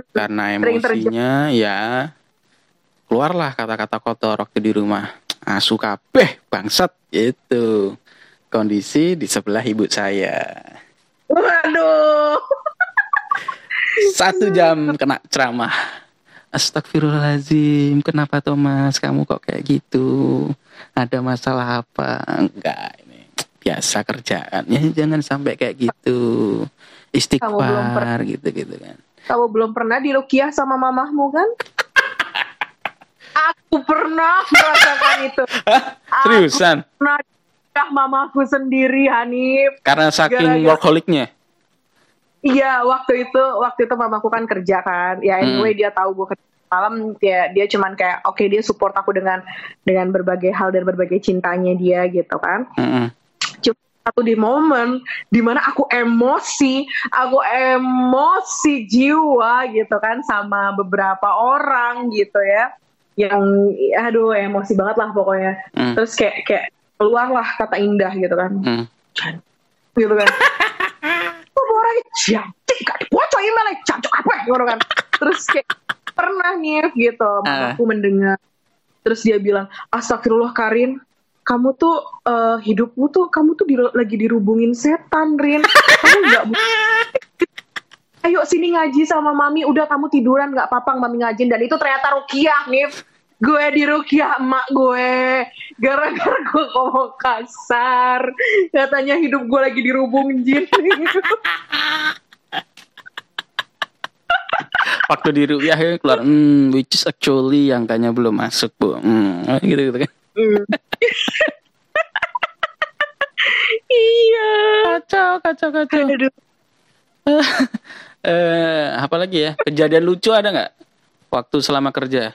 Speaker 1: Karena emosinya ya keluarlah kata-kata kotor waktu di rumah. asu kabeh bangsat itu kondisi di sebelah ibu saya.
Speaker 2: Waduh.
Speaker 1: satu jam kena ceramah. Astagfirullahaladzim Kenapa Thomas Kamu kok kayak gitu? Ada masalah apa? Enggak ini Biasa kerjaan Ya jangan sampai kayak gitu. Istighfar gitu-gitu kan.
Speaker 2: Kamu belum pernah dirukiah sama mamahmu kan? Aku pernah merasakan itu.
Speaker 1: Seriusan?
Speaker 2: Pernah dirukiah mamaku sendiri, Hanif.
Speaker 1: Karena saking workaholicnya
Speaker 2: Iya, waktu itu waktu itu mamaku kan kerja kan. Ya anyway dia tahu gue kerja malam dia dia cuman kayak oke dia support aku dengan dengan berbagai hal dan berbagai cintanya dia gitu kan.
Speaker 1: Mm-mm.
Speaker 2: Cuma satu di momen di mana aku emosi, aku emosi jiwa gitu kan sama beberapa orang gitu ya. Yang aduh emosi banget lah pokoknya.
Speaker 1: Mm.
Speaker 2: Terus kayak kayak keluarlah kata indah gitu kan.
Speaker 1: Mm.
Speaker 2: gitu kan. Tuh orang jantik gak dibocor emailnya jancok apa? Gitu kan. Terus kayak pernah nih gitu
Speaker 1: Ah.
Speaker 2: aku mendengar. Terus dia bilang astagfirullah Karin. Kamu tuh eh, hidupmu tuh kamu tuh di- lagi dirubungin setan Rin. Kamu nggak bu- ayo sini ngaji sama mami. Udah kamu tiduran nggak apa-apa mami ngajin. Dan itu ternyata rukiah nih gue di rukiah emak gue. Gara-gara gue ngomong kasar. Katanya hidup gue lagi dirubung jin.
Speaker 1: Waktu di rupiah keluar hmm, Which is actually yang tanya belum masuk bu. Hmm, Gitu-gitu kan.
Speaker 2: Hmm. iya.
Speaker 1: Kacau kacau kacau.
Speaker 2: Aduh.
Speaker 1: Eh, Apa lagi ya? Kejadian lucu ada nggak? Waktu selama kerja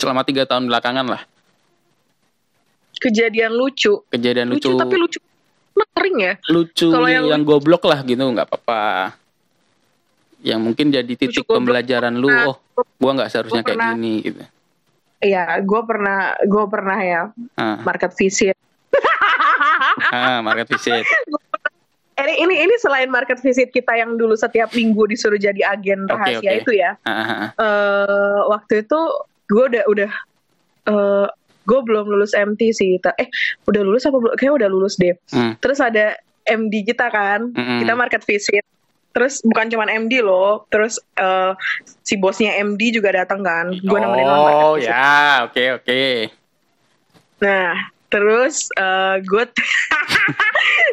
Speaker 1: Selama tiga tahun belakangan lah.
Speaker 2: Kejadian lucu.
Speaker 1: Kejadian lucu
Speaker 2: lucu. tapi lucu sering ya?
Speaker 1: Lucu
Speaker 2: Kalau
Speaker 1: yang,
Speaker 2: yang
Speaker 1: goblok lah gitu nggak apa-apa. Yang mungkin jadi titik
Speaker 2: goblok
Speaker 1: pembelajaran lu
Speaker 2: pernah.
Speaker 1: oh gua nggak seharusnya
Speaker 2: Gua
Speaker 1: kayak
Speaker 2: pernah.
Speaker 1: gini gitu.
Speaker 2: Iya, gue pernah, gue pernah ya.
Speaker 1: Ah,
Speaker 2: market visit.
Speaker 1: ah market visit.
Speaker 2: Ini, ini, ini selain market visit kita yang dulu setiap minggu disuruh jadi agen rahasia
Speaker 1: oke.
Speaker 2: itu ya. Eh waktu itu gue udah udah eh gue belum lulus MT sih. Ta- Eh, udah lulus apa belum? Kayaknya udah lulus deh.
Speaker 1: Hmm.
Speaker 2: Terus ada MD kita kan,
Speaker 1: Mm-mm.
Speaker 2: kita market visit. Terus bukan cuman MD loh, terus eh, si bosnya MD juga datang kan. Gue nemenin orang market
Speaker 1: oh ya oke oke
Speaker 2: Nah, terus eh, gue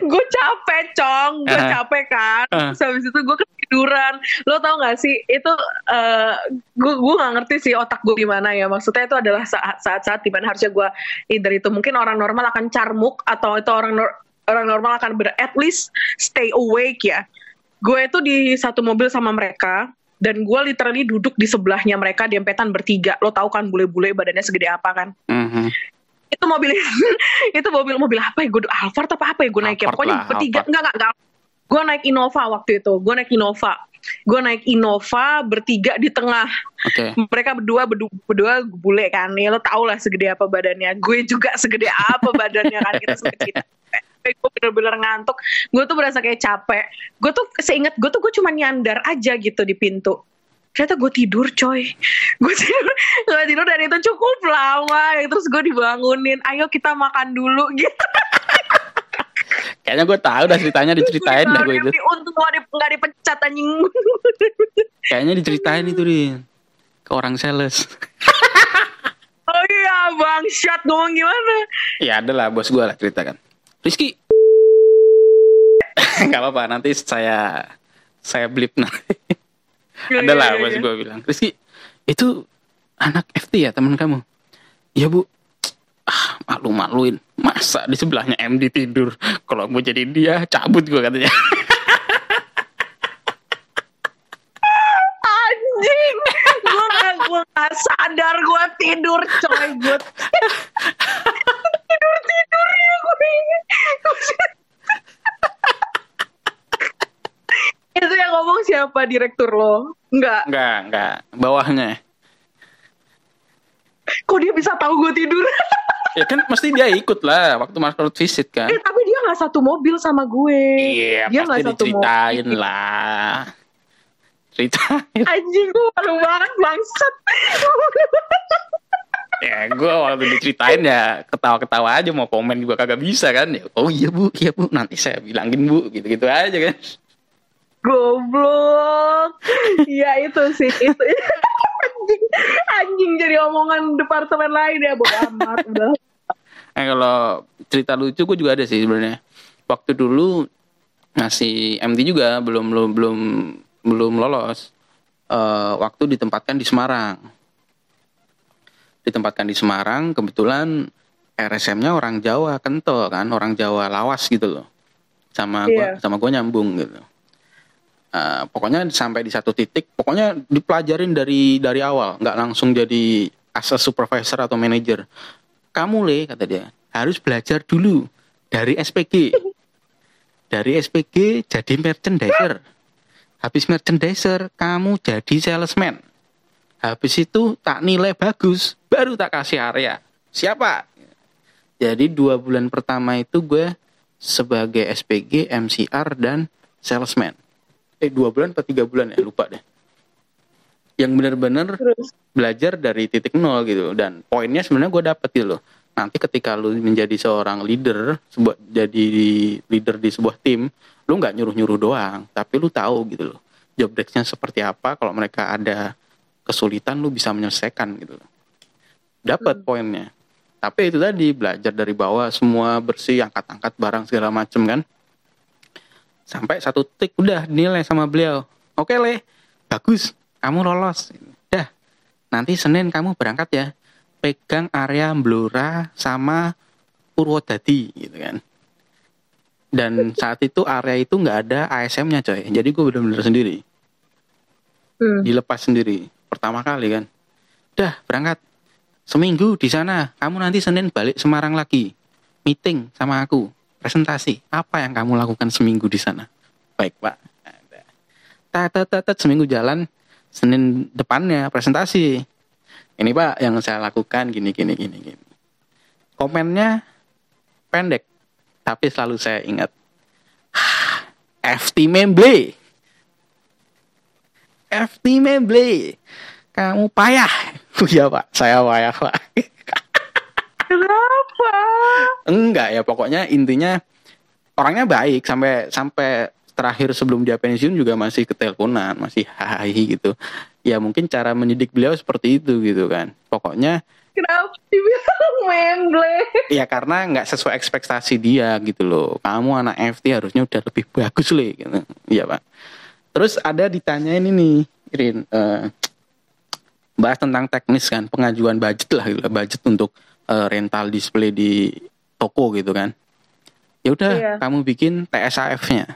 Speaker 2: gue capek, cong. Gue
Speaker 1: Ah.
Speaker 2: capek kan. Terus habis itu gue ketiduran. Lo tau gak sih, itu eh, gue gue gak ngerti sih otak gue gimana ya. Maksudnya itu adalah saat saat-saat di mana harusnya gue either itu mungkin orang normal akan carmuk atau itu orang nor- orang normal akan ber at least stay awake ya. Gue itu di satu mobil sama mereka dan gue literally duduk di sebelahnya mereka dempetan bertiga. Lo tau kan bule-bule badannya segede apa kan?
Speaker 1: Mhm.
Speaker 2: Itu mobil itu mobil mobil apa ya? Gue Alphard apa apa ya? Gue naik ya? Pokoknya
Speaker 1: lah,
Speaker 2: bertiga. Enggak enggak enggak. Gue naik Innova waktu itu. Gue naik Innova. Gue naik Innova bertiga di tengah.
Speaker 1: Oke.
Speaker 2: Mereka berdua berdua, berdua bule kan. Ya lo tau lah segede apa badannya. Gue juga segede apa badannya kan. Kita sekecil gue bener-bener ngantuk. Gue tuh berasa kayak capek. Gue tuh seingat gue tuh gue cuma nyandar aja gitu di pintu ternyata gue tidur coy. Gue tidur gue tidur dan itu cukup lama. Terus gue dibangunin ayo kita makan dulu gitu.
Speaker 1: Kayaknya gue tahu dah ceritanya diceritain dah gue itu.
Speaker 2: Untung gak, di, nggak dipecat anjing.
Speaker 1: Kayaknya diceritain itu Rin ke orang sales.
Speaker 2: Oh iya bangsat. Ngomong gimana?
Speaker 1: Ya ada lah bos gue lah ceritakan Rizky. Nggak apa-apa nanti saya saya blip nanti ada lah
Speaker 2: Iya, iya,
Speaker 1: bos
Speaker 2: iya.
Speaker 1: gue bilang. Rizky itu anak FT ya teman kamu? Iya bu. Ah malu maluin masa di sebelahnya MD tidur? Kalau mau jadi dia cabut gue katanya.
Speaker 2: Anjing! Gue gak gue gak sadar gue tidur coy gue tidur tidurnya gue itu yang ngomong siapa? Direktur lo? Enggak
Speaker 1: enggak enggak bawahnya.
Speaker 2: Kok dia bisa tahu gue tidur?
Speaker 1: Ya kan mesti dia ikut lah waktu market visit kan.
Speaker 2: Eh tapi dia nggak satu mobil sama gue.
Speaker 1: Iya
Speaker 2: dia
Speaker 1: pasti
Speaker 2: satu
Speaker 1: diceritain
Speaker 2: mobil.
Speaker 1: lah. Ceritain.
Speaker 2: Anjing gue malu banget bangsat.
Speaker 1: Ya gue waktu diceritain ya ketawa-ketawa aja mau komen juga kagak bisa kan. Ya oh iya bu. Iya bu. Nanti saya bilangin bu. Gitu-gitu aja kan
Speaker 2: Goblok. ya itu sih itu. anjing, anjing jadi omongan departemen lain ya bodo amat udah.
Speaker 1: Nah kalau cerita lucu gue juga ada sih sebenarnya. Waktu dulu masih MT juga belum belum belum belum lolos. Eh, waktu ditempatkan di Semarang. Ditempatkan di Semarang, kebetulan RSM-nya orang Jawa kental kan, orang Jawa lawas gitu loh. Sama gua
Speaker 2: Iya.
Speaker 1: sama gue nyambung gitu. Eh, pokoknya sampai di satu titik, pokoknya dipelajarin dari dari awal, nggak langsung jadi as a supervisor atau manager. Kamu le kata dia harus belajar dulu dari SPG. Dari SPG jadi merchandiser. Habis merchandiser, kamu jadi salesman. Habis itu tak nilai bagus, baru tak kasih area. Siapa? Jadi dua bulan pertama itu gue sebagai SPG, MCR, dan salesman. Eh dua bulan atau tiga bulan ya, lupa deh. Yang benar-benar belajar dari titik nol gitu. Dan poinnya sebenarnya gue dapet gitu loh. Nanti ketika lu menjadi seorang leader sebuah jadi leader di sebuah tim lu nggak nyuruh nyuruh doang. Tapi lu tahu gitu loh job desk-nya seperti apa. Kalau mereka ada kesulitan lu bisa menyelesaikan gitu loh. Dapat
Speaker 2: Hmm.
Speaker 1: poinnya. Tapi itu tadi belajar dari bawah semua bersih angkat-angkat barang segala macem kan sampai satu titik udah nilai sama beliau. Oke le. Bagus. Kamu lolos. Dah nanti Senin kamu berangkat ya. Pegang area Blora sama Purwodadi gitu kan. Dan saat itu area itu nggak ada ASM-nya coy. Jadi gue bener-bener sendiri.
Speaker 2: Hmm.
Speaker 1: dilepas sendiri. Pertama kali kan. Dah berangkat. Seminggu di sana. Kamu nanti Senin balik Semarang lagi. Meeting sama aku presentasi. Apa yang kamu lakukan seminggu di sana? Baik pak. Tat tat tat, tat, seminggu jalan Senin depannya presentasi. Ini pak yang saya lakukan gini gini gini gini. Komennya pendek tapi selalu saya ingat. FT Memble. FT Memble. Kamu payah. Iya pak. Saya payah pak Enggak ya pokoknya intinya orangnya baik. Sampai sampai terakhir sebelum dia pensiun juga masih keteleponan masih hai gitu. Ya mungkin cara mendidik beliau seperti itu gitu kan. Pokoknya
Speaker 2: Kenapa dibilang memble?
Speaker 1: ya karena nggak sesuai ekspektasi dia gitu loh. Kamu anak FT harusnya udah lebih bagus le gitu. Iya pak. Terus ada ditanyain ini Irin eh, bahas tentang teknis kan pengajuan budget lah gitu, budget untuk eh, rental display di toko gitu kan ya udah
Speaker 2: Iya.
Speaker 1: kamu bikin TSAF-nya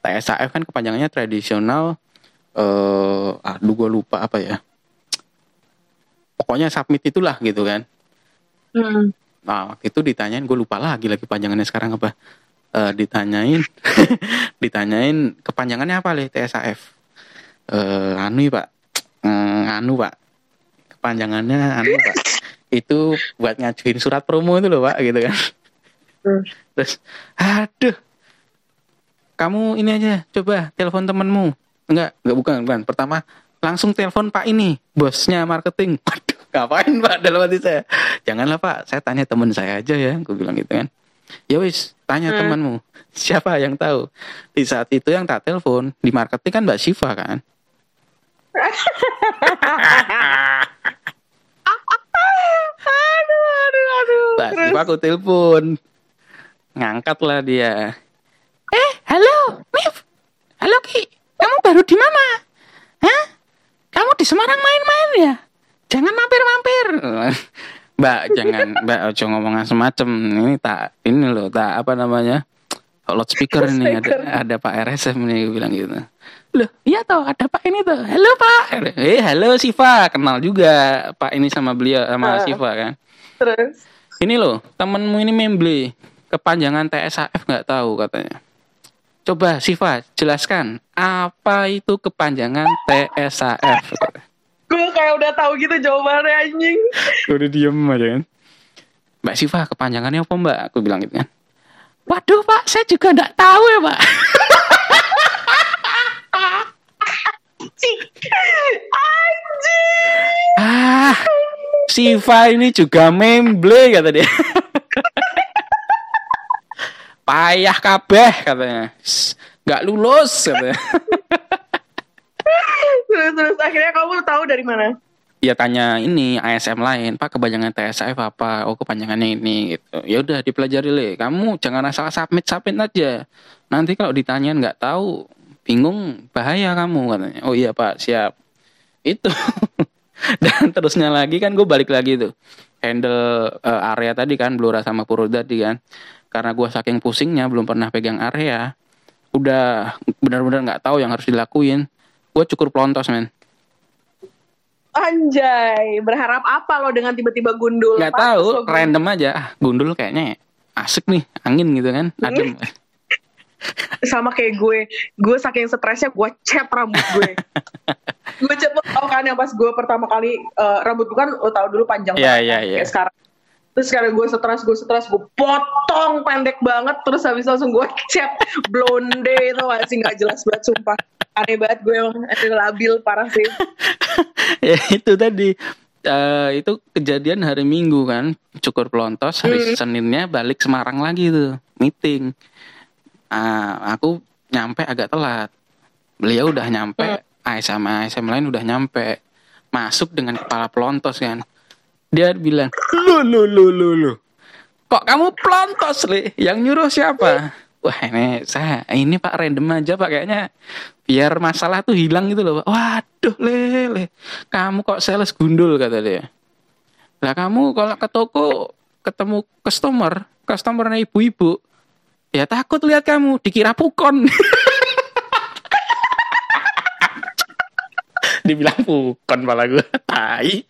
Speaker 1: TSAF kan kepanjangannya tradisional eh aduh gue lupa apa ya pokoknya submit itulah gitu kan
Speaker 2: Hmm.
Speaker 1: Nah, waktu itu ditanyain, gue lupa lagi lagi panjangannya sekarang apa. Eh, ditanyain, ditanyain kepanjangannya apa le TSAF? Eh, anu ya, pak, Eh, anu pak, kepanjangannya anu pak. Itu buat ngajuin surat promo itu loh pak, gitu kan.
Speaker 2: Hmm.
Speaker 1: Terus, aduh, kamu ini aja, coba telepon temenmu. Enggak, enggak bukan, bukan. Pertama, langsung telepon pak ini, bosnya marketing. Waduh, ngapain pak dalam hati saya? Janganlah pak, saya tanya teman saya aja ya, gue bilang gitu kan. Ya wis, tanya
Speaker 2: Hmm.
Speaker 1: temanmu. Siapa yang tahu? Di saat itu yang tak telepon di marketing kan Mbak Siva kan.
Speaker 2: aduh, aduh.
Speaker 1: Mbak
Speaker 2: Terus,
Speaker 1: aku telepon. Ngangkat lah dia. Eh, halo, Mif. Halo Ki, kamu baru di mana? Hah? Kamu di Semarang main-main ya? Jangan mampir-mampir. Mbak, jangan, Mbak, ojo ngomongan semacam. Ini tak, ini loh, tak apa namanya? Loudspeaker ini ada, ada Pak RSM nih bilang gitu. Loh, iya toh, ada Pak ini tuh. Halo Pak. Eh, halo Siva, kenal juga Pak ini sama beliau sama
Speaker 2: Ah.
Speaker 1: Siva kan.
Speaker 2: Terus.
Speaker 1: Ini loh, temenmu ini memble. Kepanjangan TSAF nggak tahu katanya. Coba Siva jelaskan apa itu kepanjangan TSAF.
Speaker 2: Gue kayak udah tahu gitu jawabannya anjing.
Speaker 1: Udah diem aja kan. Mbak Siva kepanjangannya apa mbak? Aku bilang gitu kan. Waduh pak, saya juga nggak tahu ya pak.
Speaker 2: Anjing. Anjing.
Speaker 1: Ah, Siva ini juga memble kata dia. Payah kabeh katanya. Nggak lulus katanya.
Speaker 2: terus terus akhirnya kamu tahu dari mana?
Speaker 1: ya tanya ini ASM lain pak kepanjangan TSF apa oh kepanjangannya ini gitu ya udah dipelajari le kamu jangan asal submit submit aja nanti kalau ditanyain nggak tahu bingung bahaya kamu katanya oh iya pak siap itu dan terusnya lagi kan gue balik lagi tuh. Handle eh, area tadi kan Blora sama Puro tadi kan. Karena gue saking pusingnya belum pernah pegang area udah benar-benar nggak tahu yang harus dilakuin. Gue cukur pelontos men.
Speaker 2: Anjay, berharap apa lo dengan tiba-tiba gundul? Pantes
Speaker 1: tahu random aja. Gundul kayaknya asik nih angin gitu kan adem
Speaker 2: sama kayak gue. Gue saking stresnya gue cat rambut gue. Gue cat lo tau kan yang pas gue pertama kali eh, rambut gue kan lo tau dulu panjang
Speaker 1: Iya,
Speaker 2: banget
Speaker 1: iya,
Speaker 2: kan,
Speaker 1: iya.
Speaker 2: kayak sekarang. Terus sekarang gue stres gue stres gue potong pendek banget terus habis langsung gue cat blonde itu gak sih? Nggak jelas banget sumpah. Aneh banget gue emang labil parah sih.
Speaker 1: Ya itu tadi. Eh, itu kejadian hari Minggu kan cukur pelontos hari
Speaker 2: Hmm.
Speaker 1: Seninnya balik Semarang lagi tuh meeting Ah, aku nyampe agak telat. Beliau udah nyampe ASM ASM lain udah nyampe. Masuk dengan kepala pelontos kan. Dia bilang lu lu lu lu lu. Kok kamu pelontos le? Yang nyuruh siapa? Wah ini saya ini pak random aja pak kayaknya. Biar masalah tuh hilang gitu loh pak. Waduh lele kamu kok sales gundul kata dia. Lah kamu kalau ke toko ketemu customer customernya ibu-ibu ya takut lihat kamu dikira pukon dibilang pukon malah gue tai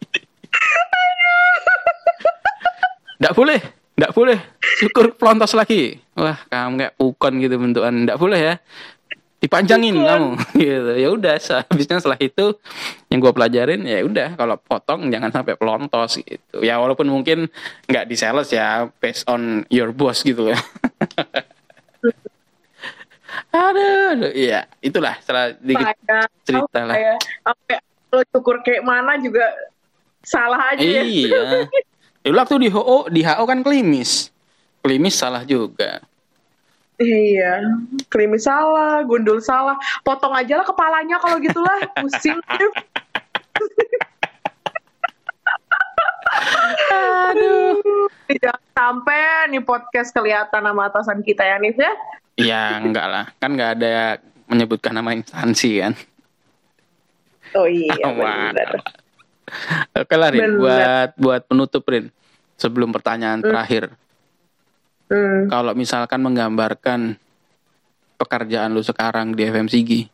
Speaker 1: Nggak boleh, nggak boleh. Syukur pelontos lagi. Wah, kamu kayak pukon gitu bentukan. Nggak boleh ya. Dipanjangin
Speaker 2: Pukon.
Speaker 1: kamu gitu. Ya udah, habisnya setelah itu yang gua pelajarin ya udah kalau potong jangan sampai pelontos gitu. Ya walaupun mungkin nggak di sales ya based on your boss gitu ya. aduh, aduh, iya, itulah setelah dikit
Speaker 2: Kayak-
Speaker 1: cerita lah.
Speaker 2: ya, lo cukur kayak mana juga salah aja ya.
Speaker 1: Iya. Dulu waktu di HO, di HO kan klimis. Klimis salah juga.
Speaker 2: Iya, klimis salah, gundul salah, potong aja lah kepalanya kalau gitulah, pusing. Aduh, jangan sampai nih podcast kelihatan nama atasan kita ya, Nif ya.
Speaker 1: Ya enggak lah, kan enggak ada menyebutkan nama instansi kan.
Speaker 2: Oh iya,
Speaker 1: Aman.
Speaker 2: benar.
Speaker 1: Oke lah Rin,
Speaker 2: Bener.
Speaker 1: buat buat penutup Rin. Sebelum pertanyaan terakhir,
Speaker 2: Hmm.
Speaker 1: kalau misalkan menggambarkan pekerjaan lu sekarang di FMCG,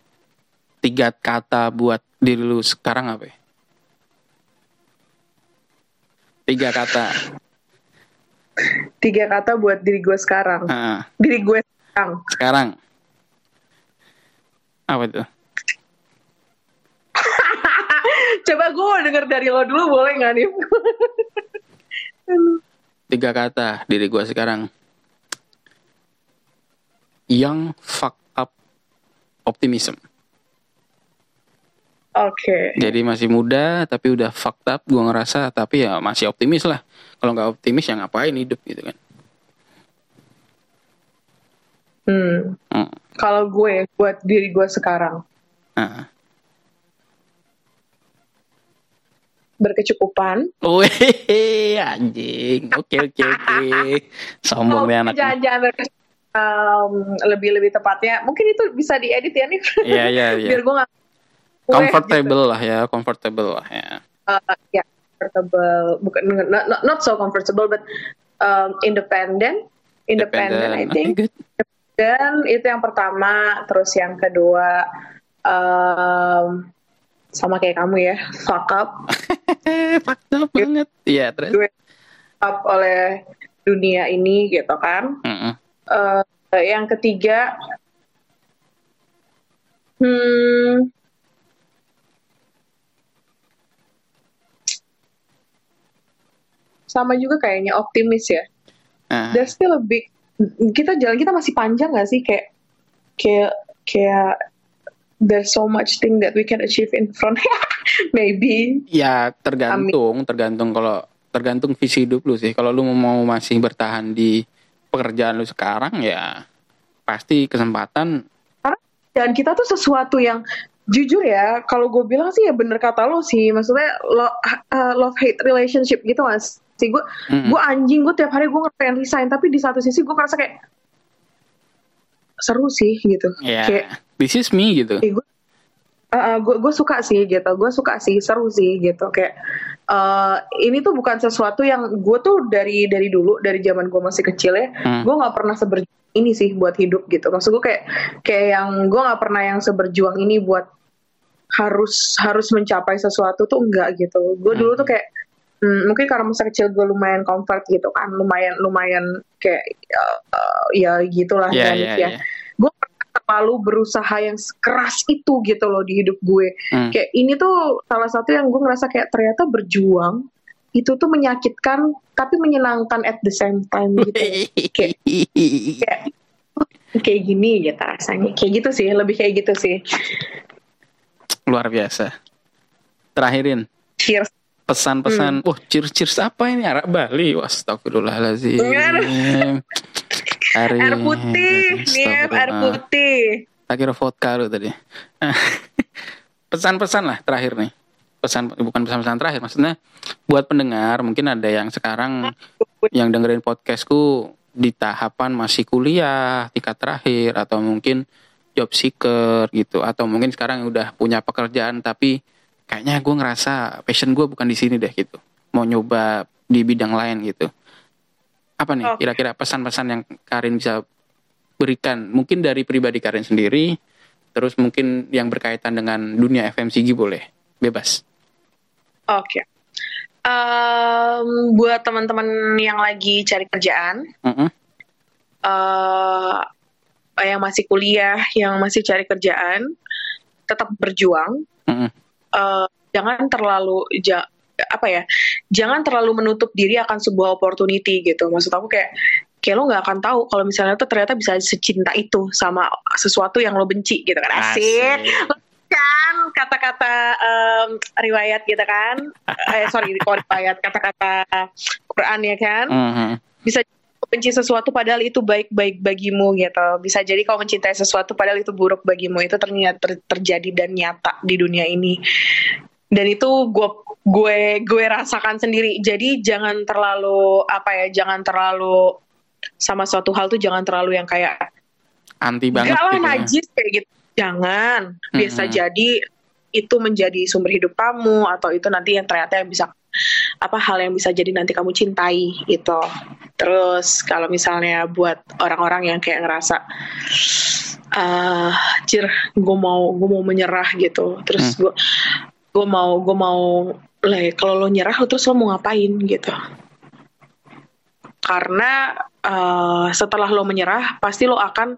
Speaker 1: tiga kata buat diri lu sekarang apa? ya? Tiga kata.
Speaker 2: Tiga kata buat diri gue sekarang.
Speaker 1: Ah,
Speaker 2: Diri gue sekarang.
Speaker 1: sekarang. Apa itu?
Speaker 2: Coba gue denger dari lo dulu boleh nggak nih?
Speaker 1: Tiga kata diri gua sekarang. Young fuck up optimism.
Speaker 2: Oke.
Speaker 1: Jadi masih muda tapi udah fucked up gua ngerasa tapi ya masih optimis lah. Kalau nggak optimis ya ngapain hidup gitu kan.
Speaker 2: Hmm.
Speaker 1: Hmm.
Speaker 2: Kalau gue buat diri gue sekarang
Speaker 1: Nah.
Speaker 2: berkecukupan.
Speaker 1: Wih, anjing. Oke oke oke. Sombong
Speaker 2: Oh,
Speaker 1: nih anak.
Speaker 2: jangan jangan berkecukupan. Um, lebih lebih tepatnya mungkin itu bisa diedit ya nih
Speaker 1: Iya iya iya.
Speaker 2: biar gue nggak
Speaker 1: Comfortable lah ya, comfortable lah ya.
Speaker 2: uh, ya comfortable bukan not, not, not so comfortable but um, independent independent I think
Speaker 1: good.
Speaker 2: dan itu yang pertama terus yang kedua um, sama kayak kamu ya fuck up
Speaker 1: Eh, fucked up banget. Iya, terus.
Speaker 2: gue up oleh dunia ini gitu kan
Speaker 1: Mm-mm.
Speaker 2: Eh, yang ketiga hmm sama juga kayaknya optimis ya
Speaker 1: Ah,
Speaker 2: there's still a big kita jalan kita masih panjang gak sih kayak kayak kayak there's so much thing that we can achieve in front. Maybe.
Speaker 1: Ya tergantung, tergantung kalau tergantung visi hidup lu sih. Kalau lu mau masih bertahan di pekerjaan lu sekarang ya pasti kesempatan
Speaker 2: Dan kita tuh sesuatu yang jujur ya, kalau gue bilang sih ya bener kata lo sih, maksudnya lo, uh, love hate relationship gitu mas. Sih gue,
Speaker 1: Mm-mm.
Speaker 2: gue anjing gue tiap hari gue pengen resign, tapi di satu sisi gue ngerasa kayak seru sih gitu.
Speaker 1: ya
Speaker 2: Kayak
Speaker 1: this is me gitu.
Speaker 2: gue gue gue suka sih gitu. Gue suka sih seru sih gitu. Kayak eh ini tuh bukan sesuatu yang gue tuh dari dari dulu dari zaman gue masih kecil ya
Speaker 1: Hmm.
Speaker 2: gue nggak pernah seberjuang ini sih buat hidup gitu. Maksud gue kayak kayak yang gue nggak pernah yang seberjuang ini buat harus harus mencapai sesuatu tuh enggak gitu. Gue dulu tuh kayak hmm, mungkin karena masa kecil gue lumayan comfort gitu kan lumayan lumayan kayak eh, eh, ya gitulah
Speaker 1: Ya
Speaker 2: dan
Speaker 1: ya
Speaker 2: ya.
Speaker 1: ya.
Speaker 2: Terlalu berusaha yang keras itu gitu loh di hidup gue
Speaker 1: Hmm.
Speaker 2: kayak ini tuh salah satu yang gue ngerasa kayak ternyata berjuang itu tuh menyakitkan tapi menyenangkan at the same time gitu kayak kayak oh, kayak gini gitu rasanya kayak gitu sih lebih kayak gitu sih
Speaker 1: Luar biasa. Terakhirin
Speaker 2: cheers
Speaker 1: pesan-pesan.
Speaker 2: Hmm.
Speaker 1: Wah, cheers cheers apa ini Arak Bali? Astagfirullahaladzim.
Speaker 2: Air putih nih air
Speaker 1: astagfirullah.
Speaker 2: putih
Speaker 1: Tak kira vodka lu tadi. Pesan-pesan lah terakhir nih. Pesan bukan pesan-pesan terakhir, maksudnya buat pendengar mungkin ada yang sekarang yang dengerin podcastku di tahapan masih kuliah tingkat terakhir atau mungkin job seeker gitu atau mungkin sekarang udah punya pekerjaan tapi kayaknya gue ngerasa passion gue bukan di sini deh gitu mau nyoba di bidang lain gitu apa nih
Speaker 2: Oke.
Speaker 1: kira-kira pesan-pesan yang Karin bisa berikan mungkin dari pribadi Karin sendiri terus mungkin yang berkaitan dengan dunia FMCG boleh bebas
Speaker 2: oke Em, buat teman-teman yang lagi cari kerjaan
Speaker 1: Mm-mm.
Speaker 2: eh yang masih kuliah, yang masih cari kerjaan, tetap berjuang.
Speaker 1: Mm-mm.
Speaker 2: Eh, jangan terlalu ja- apa ya? Jangan terlalu menutup diri akan sebuah opportunity gitu. Maksud aku kayak kayak lo nggak akan tahu kalau misalnya tuh ternyata bisa secinta itu sama sesuatu yang lo benci gitu kan asik, kan kata-kata em, riwayat gitu kan eh sorry riwayat kata-kata Quran ya kan
Speaker 1: Mhm.
Speaker 2: bisa benci sesuatu padahal itu baik-baik bagimu gitu. Bisa jadi kau mencintai sesuatu padahal itu buruk bagimu. Itu ternyata ter- terjadi dan nyata di dunia ini. Dan itu gue gue gue rasakan sendiri. Jadi jangan terlalu apa ya, jangan terlalu sama suatu hal tuh jangan terlalu yang kayak
Speaker 1: anti banget
Speaker 2: enggak lah
Speaker 1: gitu ya.
Speaker 2: najis kayak gitu. Jangan. Bisa
Speaker 1: Mhm.
Speaker 2: jadi itu menjadi sumber hidup kamu atau itu nanti yang ternyata yang bisa apa hal yang bisa jadi nanti kamu cintai itu. Terus kalau misalnya buat orang-orang yang kayak ngerasa ah cir gue mau gue mau menyerah gitu. Terus gue gue mau gue mau lah ya, kalau lo nyerah lo terus lo mau ngapain gitu. Karena eh, setelah lo menyerah pasti lo akan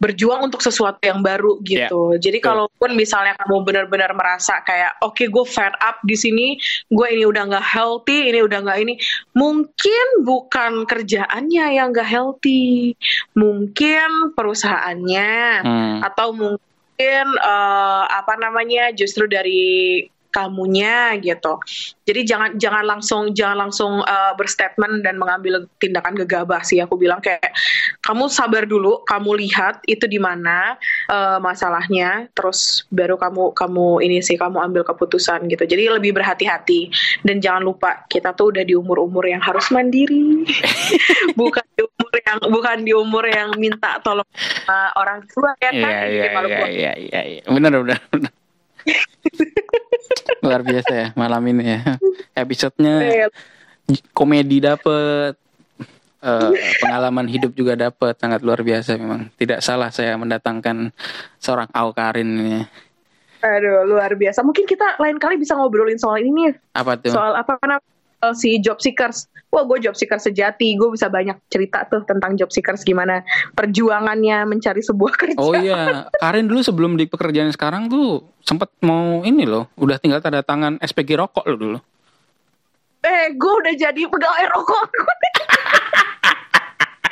Speaker 2: berjuang untuk sesuatu yang baru gitu. Jadi
Speaker 1: betul.
Speaker 2: kalaupun misalnya kamu benar-benar merasa kayak oke gue fed up di sini, gue ini udah nggak healthy, ini udah nggak ini, mungkin bukan kerjaannya yang nggak healthy, mungkin perusahaannya
Speaker 1: Hmm.
Speaker 2: atau mungkin eh, apa namanya justru dari kamunya gitu. Jadi jangan jangan langsung jangan langsung eh, berstatement dan mengambil tindakan gegabah sih. Aku bilang kayak kamu sabar dulu, kamu lihat itu di mana eh, masalahnya, terus baru kamu kamu ini sih kamu ambil keputusan gitu. Jadi lebih berhati-hati dan jangan lupa kita tuh udah di umur-umur yang harus mandiri, bukan di umur yang bukan di umur yang minta tolong sama orang tua ya kan?
Speaker 1: Iya iya iya iya iya iya. Benar benar benar. Luar biasa ya malam ini ya. Episodenya komedi dapet eh, pengalaman hidup juga dapat sangat luar biasa memang. Tidak salah saya mendatangkan seorang Aukarin ini.
Speaker 2: Aduh, luar biasa. Mungkin kita lain kali bisa ngobrolin soal ini nih.
Speaker 1: Apa tuh?
Speaker 2: Soal apa namanya? eh, si job seekers. Wah, gue job seekers sejati. Gue bisa banyak cerita tuh tentang job seekers gimana perjuangannya mencari sebuah kerja.
Speaker 1: Oh iya, Karin dulu sebelum di pekerjaan sekarang tuh sempet mau ini loh, udah tinggal tanda tangan SPG rokok lo dulu.
Speaker 2: Eh, gue udah jadi pegawai rokok.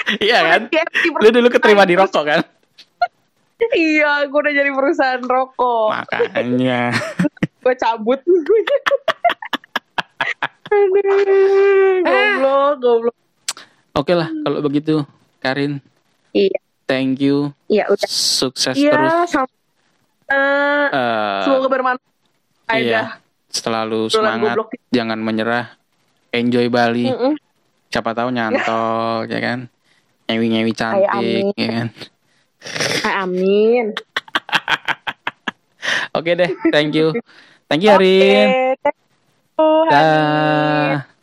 Speaker 1: Iya kan?
Speaker 2: Jadi
Speaker 1: Lu dulu keterima di rokok kan?
Speaker 2: iya, gue udah jadi perusahaan rokok.
Speaker 1: Makanya.
Speaker 2: Gue cabut. Aduh, goblok, goblok.
Speaker 1: Oke lah kalau begitu Karin.
Speaker 2: Iya,
Speaker 1: Thank you.
Speaker 2: iya udah.
Speaker 1: Sukses
Speaker 2: Iya,
Speaker 1: terus.
Speaker 2: sama. Eh,
Speaker 1: Eh,
Speaker 2: semoga bermanfaat.
Speaker 1: iya. Selalu semangat.
Speaker 2: goblok.
Speaker 1: Jangan menyerah. Enjoy Bali.
Speaker 2: Mm-mm.
Speaker 1: Siapa tahu nyantol ya kan. Nyewi-nyewi cantik
Speaker 2: amin.
Speaker 1: ya kan.
Speaker 2: Ah, Amin.
Speaker 1: Oke deh, thank you. Thank you Arin.
Speaker 2: Oke, thank you, Hani.
Speaker 1: Dah.